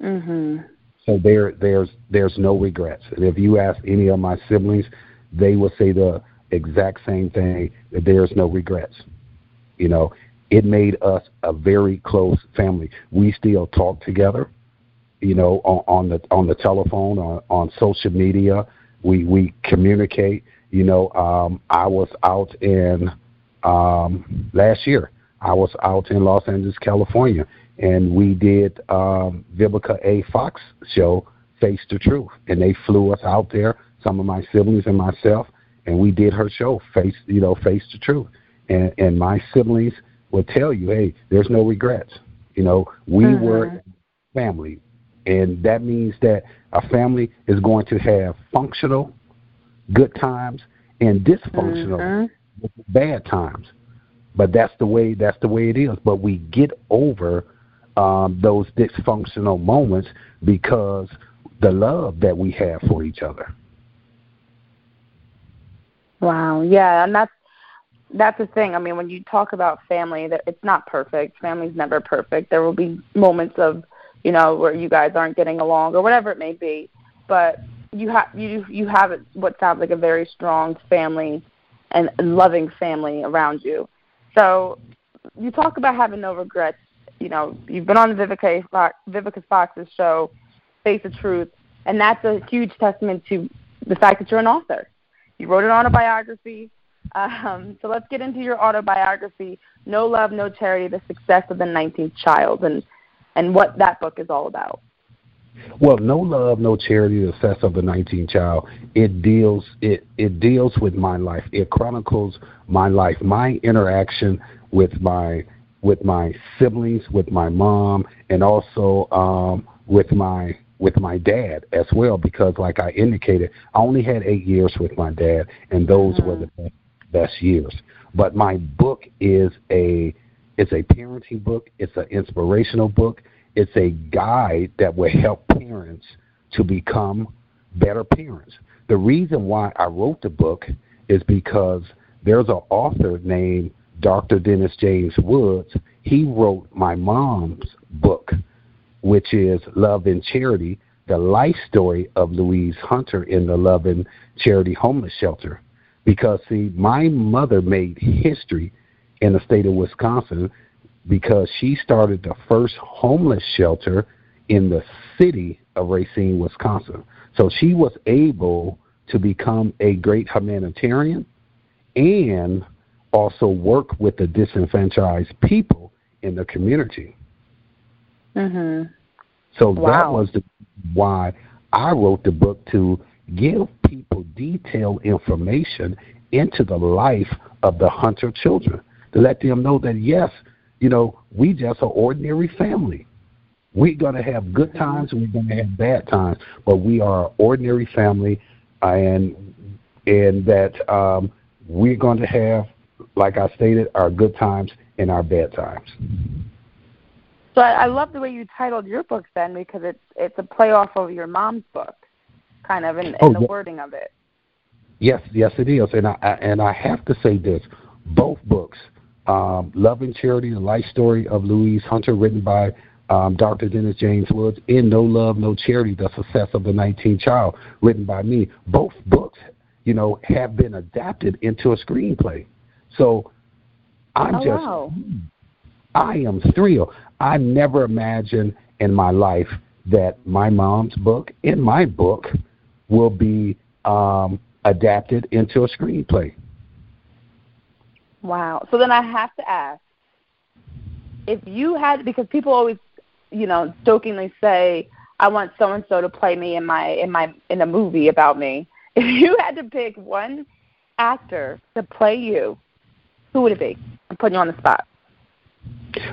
Mhm. So there, there's, there's no regrets. And if you ask any of my siblings, they will say the exact same thing. That there's no regrets. You know, it made us a very close family. We still talk together. You know, on, on the on the telephone, on, on social media, we we communicate. You know, um, I was out in um, last year I was out in Los Angeles, California, and we did um, Vivica A. Fox show, Face the Truth, and they flew us out there, some of my siblings and myself, and we did her show, Face, you know, Face the Truth, and and my siblings would tell you, hey, there's no regrets. You know, we mm-hmm. were family, and that means that a family is going to have functional, good times, and dysfunctional, mm-hmm. bad times but that's the way that's the way it is. But we get over um, those dysfunctional moments because the love that we have for each other. Wow, yeah, and that's that's the thing. I mean, when you talk about family, that it's not perfect. Family's never perfect. There will be moments of, you know, where you guys aren't getting along or whatever it may be. But you have you you have what sounds like a very strong family and loving family around you. So you talk about having no regrets. You know, you've been on the Vivica Fox, Vivica Fox's show, Face the Truth, and that's a huge testament to the fact that you're an author. You wrote an autobiography. Um, so let's get into your autobiography, No Love, No Charity: The Success of the 19th Child, and and what that book is all about. Well, no love, no charity, the success of the 19th child. It deals it it deals with my life. It chronicles my life, my interaction with my with my siblings, with my mom, and also um, with my with my dad as well. Because, like I indicated, I only had eight years with my dad, and those mm-hmm. were the best, best years. But my book is a it's a parenting book. It's an inspirational book. It's a guide that will help parents to become better parents. The reason why I wrote the book is because there's an author named Dr. Dennis James Woods. He wrote my mom's book, which is Love and Charity, the life story of Louise Hunter in the Love and Charity Homeless Shelter. Because, see, my mother made history in the state of Wisconsin because she started the first homeless shelter in the city of Racine, Wisconsin. So she was able to become a great humanitarian and also work with the disenfranchised people in the community. Mhm. So wow. that was the why I wrote the book to give people detailed information into the life of the Hunter children to let them know that yes, you know, we just an ordinary family. We're going to have good times and we're going to have bad times, but we are an ordinary family, and and that um, we're going to have, like I stated, our good times and our bad times. So I, I love the way you titled your book then, because it's it's a play off of your mom's book, kind of in, in oh, the wording of it. Yes, yes, it is, and I and I have to say this: both books um, Love and Charity, the life story of Louise Hunter, written by um, Dr. Dennis James Woods, and No Love, No Charity, The Success of the 19 Child, written by me. Both books, you know, have been adapted into a screenplay. So I'm oh, just, wow. I am thrilled. I never imagined in my life that my mom's book and my book will be um, adapted into a screenplay. Wow. So then I have to ask if you had because people always, you know, jokingly say, I want so and so to play me in my in my in a movie about me. If you had to pick one actor to play you, who would it be? I'm putting you on the spot.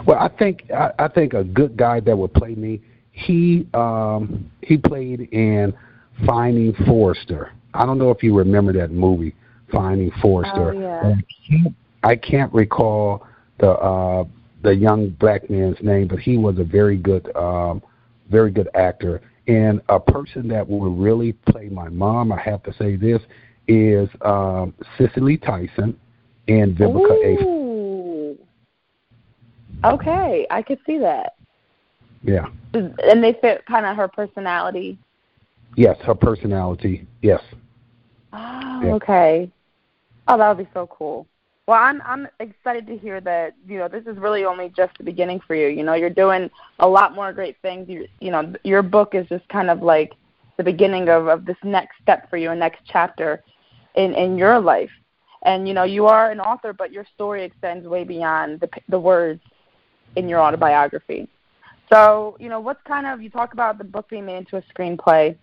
Well, I think I, I think a good guy that would play me. He um he played in Finding Forrester. I don't know if you remember that movie, Finding Forrester. Oh, yeah. I can't recall the uh, the young black man's name, but he was a very good, um, very good actor. And a person that will really play my mom, I have to say this, is um, Cicely Tyson and Vivica Ooh. A. Okay, I could see that. Yeah. And they fit kind of her personality. Yes, her personality. Yes. Oh, yeah. okay. Oh, that would be so cool. Well, I'm I'm excited to hear that. You know, this is really only just the beginning for you. You know, you're doing a lot more great things. You you know, your book is just kind of like the beginning of of this next step for you, a next chapter in in your life. And you know, you are an author, but your story extends way beyond the the words in your autobiography. So, you know, what's kind of you talk about the book being made into a screenplay.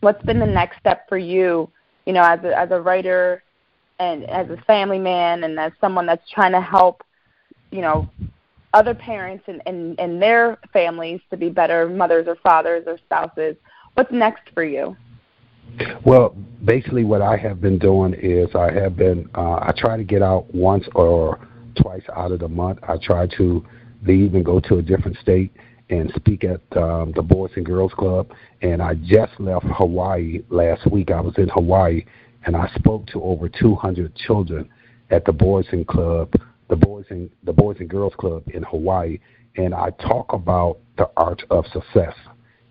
What's been the next step for you? You know, as a as a writer and as a family man and as someone that's trying to help, you know, other parents and, and, and their families to be better mothers or fathers or spouses, what's next for you? Well, basically, what I have been doing is I have been uh, I try to get out once or twice out of the month. I try to leave and go to a different state and speak at um, the Boys and Girls Club. And I just left Hawaii last week. I was in Hawaii and I spoke to over 200 children at the Boys and Club, the Boys and the Boys and Girls Club in Hawaii, and I talk about the art of success.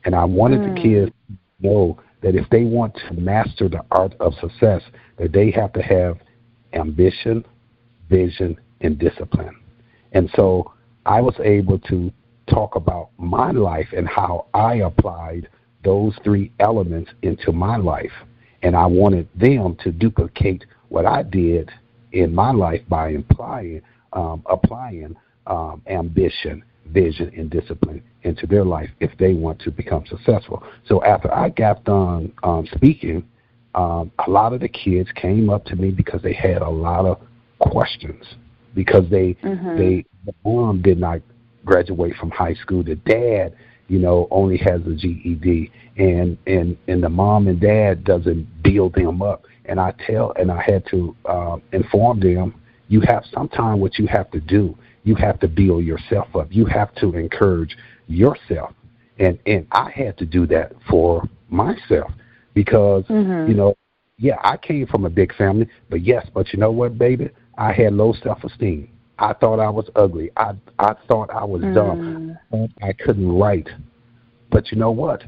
And I wanted mm. the kids to know that if they want to master the art of success, that they have to have ambition, vision, and discipline. And so I was able to talk about my life and how I applied those three elements into my life and I wanted them to duplicate what I did in my life by implying, um, applying um, ambition, vision, and discipline into their life if they want to become successful. So after I got done um, speaking, um, a lot of the kids came up to me because they had a lot of questions because they mm-hmm. they the mom did not graduate from high school. The dad, you know, only has a GED, and and and the mom and dad doesn't build them up. And I tell, and I had to uh, inform them, you have sometimes what you have to do. You have to build yourself up. You have to encourage yourself, and and I had to do that for myself because mm-hmm. you know, yeah, I came from a big family, but yes, but you know what, baby, I had low self esteem. I thought I was ugly. I I thought I was mm. dumb. I couldn't write. But you know what?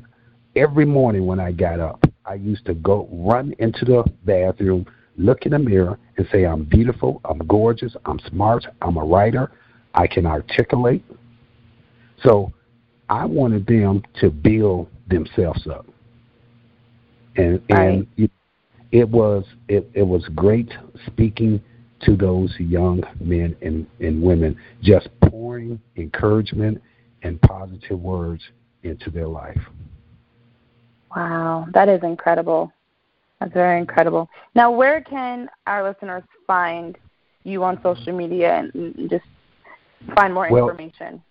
Every morning when I got up, I used to go run into the bathroom, look in the mirror, and say, I'm beautiful, I'm gorgeous, I'm smart, I'm a writer, I can articulate. So I wanted them to build themselves up. And and right. it was it, it was great speaking to those young men and, and women, just pouring encouragement and positive words into their life. Wow, that is incredible. That's very incredible. Now, where can our listeners find you on social media and just find more well, information?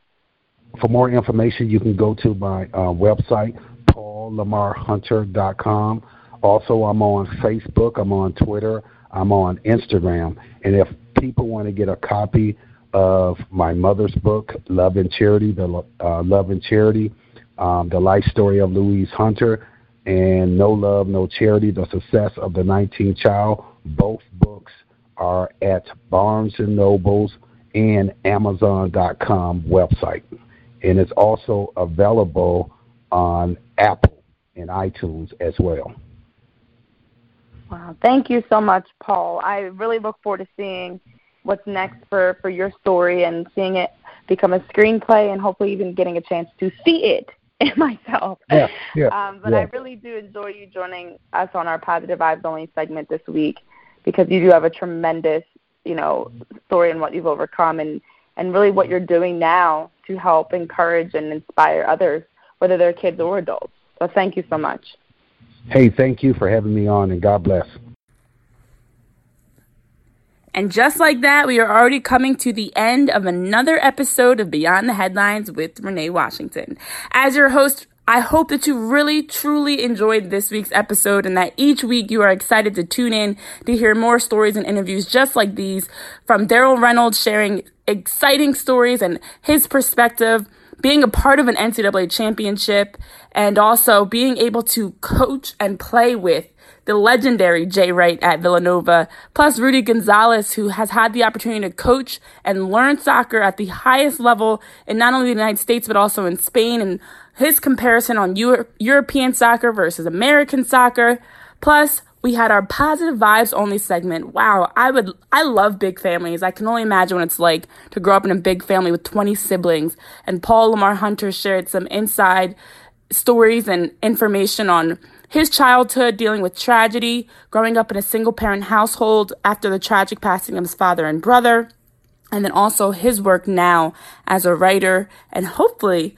For more information, you can go to my uh, website, paullamarhunter.com. Also, I'm on Facebook, I'm on Twitter, I'm on Instagram. And if people want to get a copy of my mother's book, Love and Charity, the uh, Love and Charity, um, the life story of Louise Hunter, and No Love, No Charity, the success of the 19th child, both books are at Barnes and Nobles and Amazon.com website. And it's also available on Apple and iTunes as well. Wow. Thank you so much, Paul. I really look forward to seeing what's next for, for your story and seeing it become a screenplay and hopefully even getting a chance to see it myself. Yeah, yeah, um, but yeah. I really do enjoy you joining us on our Positive Vibes Only segment this week because you do have a tremendous, you know, story and what you've overcome and, and really what you're doing now to help encourage and inspire others, whether they're kids or adults. So thank you so much. Hey, thank you for having me on, and God bless. And just like that, we are already coming to the end of another episode of Beyond the Headlines with Renee Washington. As your host, I hope that you really, truly enjoyed this week's episode and that each week you are excited to tune in to hear more stories and interviews just like these from Darryl Reynolds sharing exciting stories and his perspective being a part of an NCAA championship and also being able to coach and play with the legendary Jay Wright at Villanova, plus Rudy Gonzalez, who has had the opportunity to coach and learn soccer at the highest level in not only the United States, but also in Spain, and his comparison on Euro- European soccer versus American soccer. Plus, we had our positive vibes only segment. Wow, I would I love big families. I can only imagine what it's like to grow up in a big family with 20 siblings. And Paul Lamar Hunter shared some inside stories and information on his childhood dealing with tragedy, growing up in a single parent household after the tragic passing of his father and brother, and then also his work now as a writer and hopefully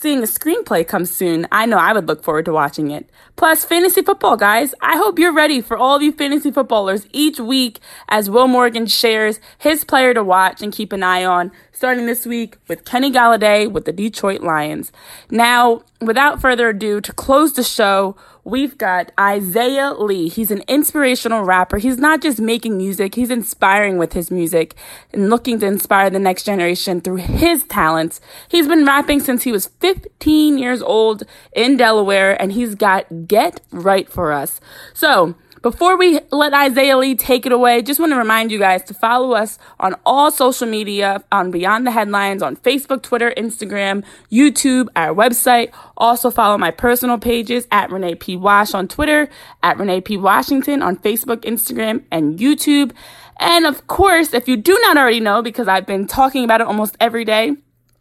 seeing a screenplay come soon. I know I would look forward to watching it. Plus, fantasy football, guys. I hope you're ready for all of you fantasy footballers each week as Will Morgan shares his player to watch and keep an eye on, starting this week with Kenny Golladay with the Detroit Lions. Now, without further ado, to close the show, we've got Isaiah Lee. He's an inspirational rapper. He's not just making music, he's inspiring with his music and looking to inspire the next generation through his talents. He's been rapping since he was 15 years old in Delaware, and he's got Get Right for us. So, before we let Isaiah Lee take it away, just want to remind you guys to follow us on all social media on Beyond the Headlines on Facebook, Twitter, Instagram, YouTube, our website. Also follow my personal pages at Renee P. Wash on Twitter, at Renee P. Washington on Facebook, Instagram, and YouTube. And of course, if you do not already know, because I've been talking about it almost every day,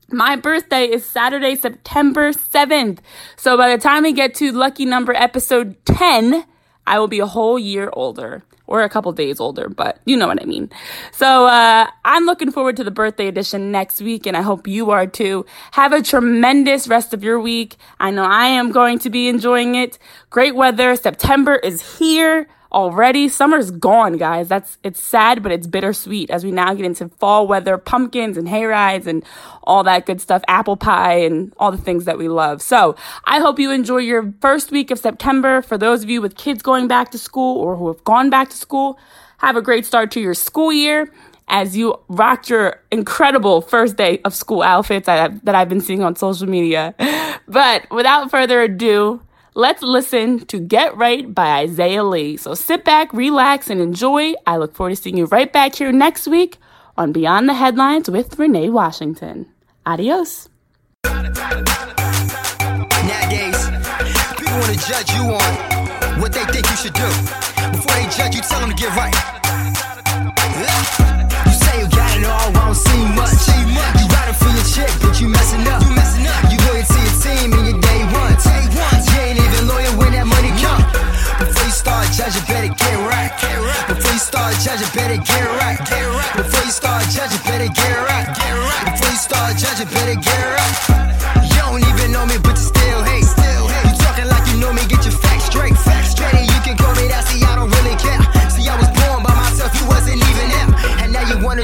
my birthday is Saturday, September 7th. So by the time we get to lucky number episode 10, I will be a whole year older or a couple days older, but you know what I mean. So, uh, I'm looking forward to the birthday edition next week and I hope you are too. Have a tremendous rest of your week. I know I am going to be enjoying it. Great weather. September is here. Already. Summer's gone, guys. That's it's sad, but it's bittersweet as we now get into fall weather, pumpkins and hay rides and all that good stuff, apple pie and all the things that we love. So I hope you enjoy your first week of September. For those of you with kids going back to school or who have gone back to school, have a great start to your school year as you rocked your incredible first day of school outfits that, that I've been seeing on social media. But without further ado, let's listen to Get Right by Isaiah Lee. So sit back, relax, and enjoy. I look forward to seeing you right back here next week on Beyond the Headlines with Renee Washington. Adios. Nowadays, people want to judge you on what they think you should do. Before they judge you, tell them to get right. You say you got it all, see much. You riding for your chick, but you messing up. Judging, better get right. Before you start judging, better get right. Before you start judging, better get right. Before you start judging, better get right. You don't even know me, but you still hate. You talking like you know me,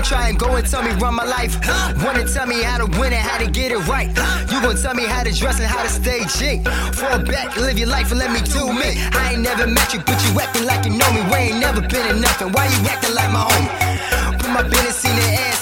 try and go and tell me run my life. Wanna tell me how to win and how to get it right. You gonna tell me how to dress and how to stay G. Fall back, live your life and let me do me. I ain't never met you, but you acting like you know me. We ain't never been in nothing. Why you acting like my homie? Put my business in the air,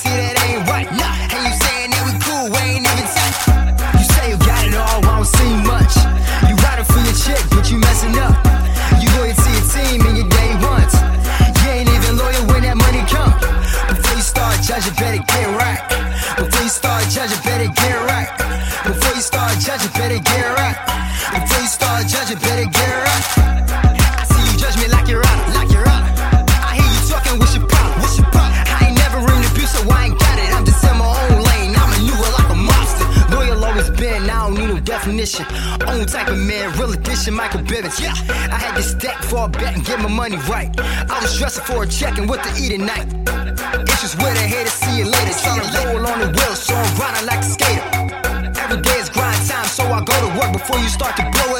Yeah, I had to stack for a bet and get my money right. I was dressing for a check and what to eat at night. It's just where they hate to see you later. Trying to roll on the wheel, so I'm grinding like a skater. Every day is grind time, so I go to work before you start to blow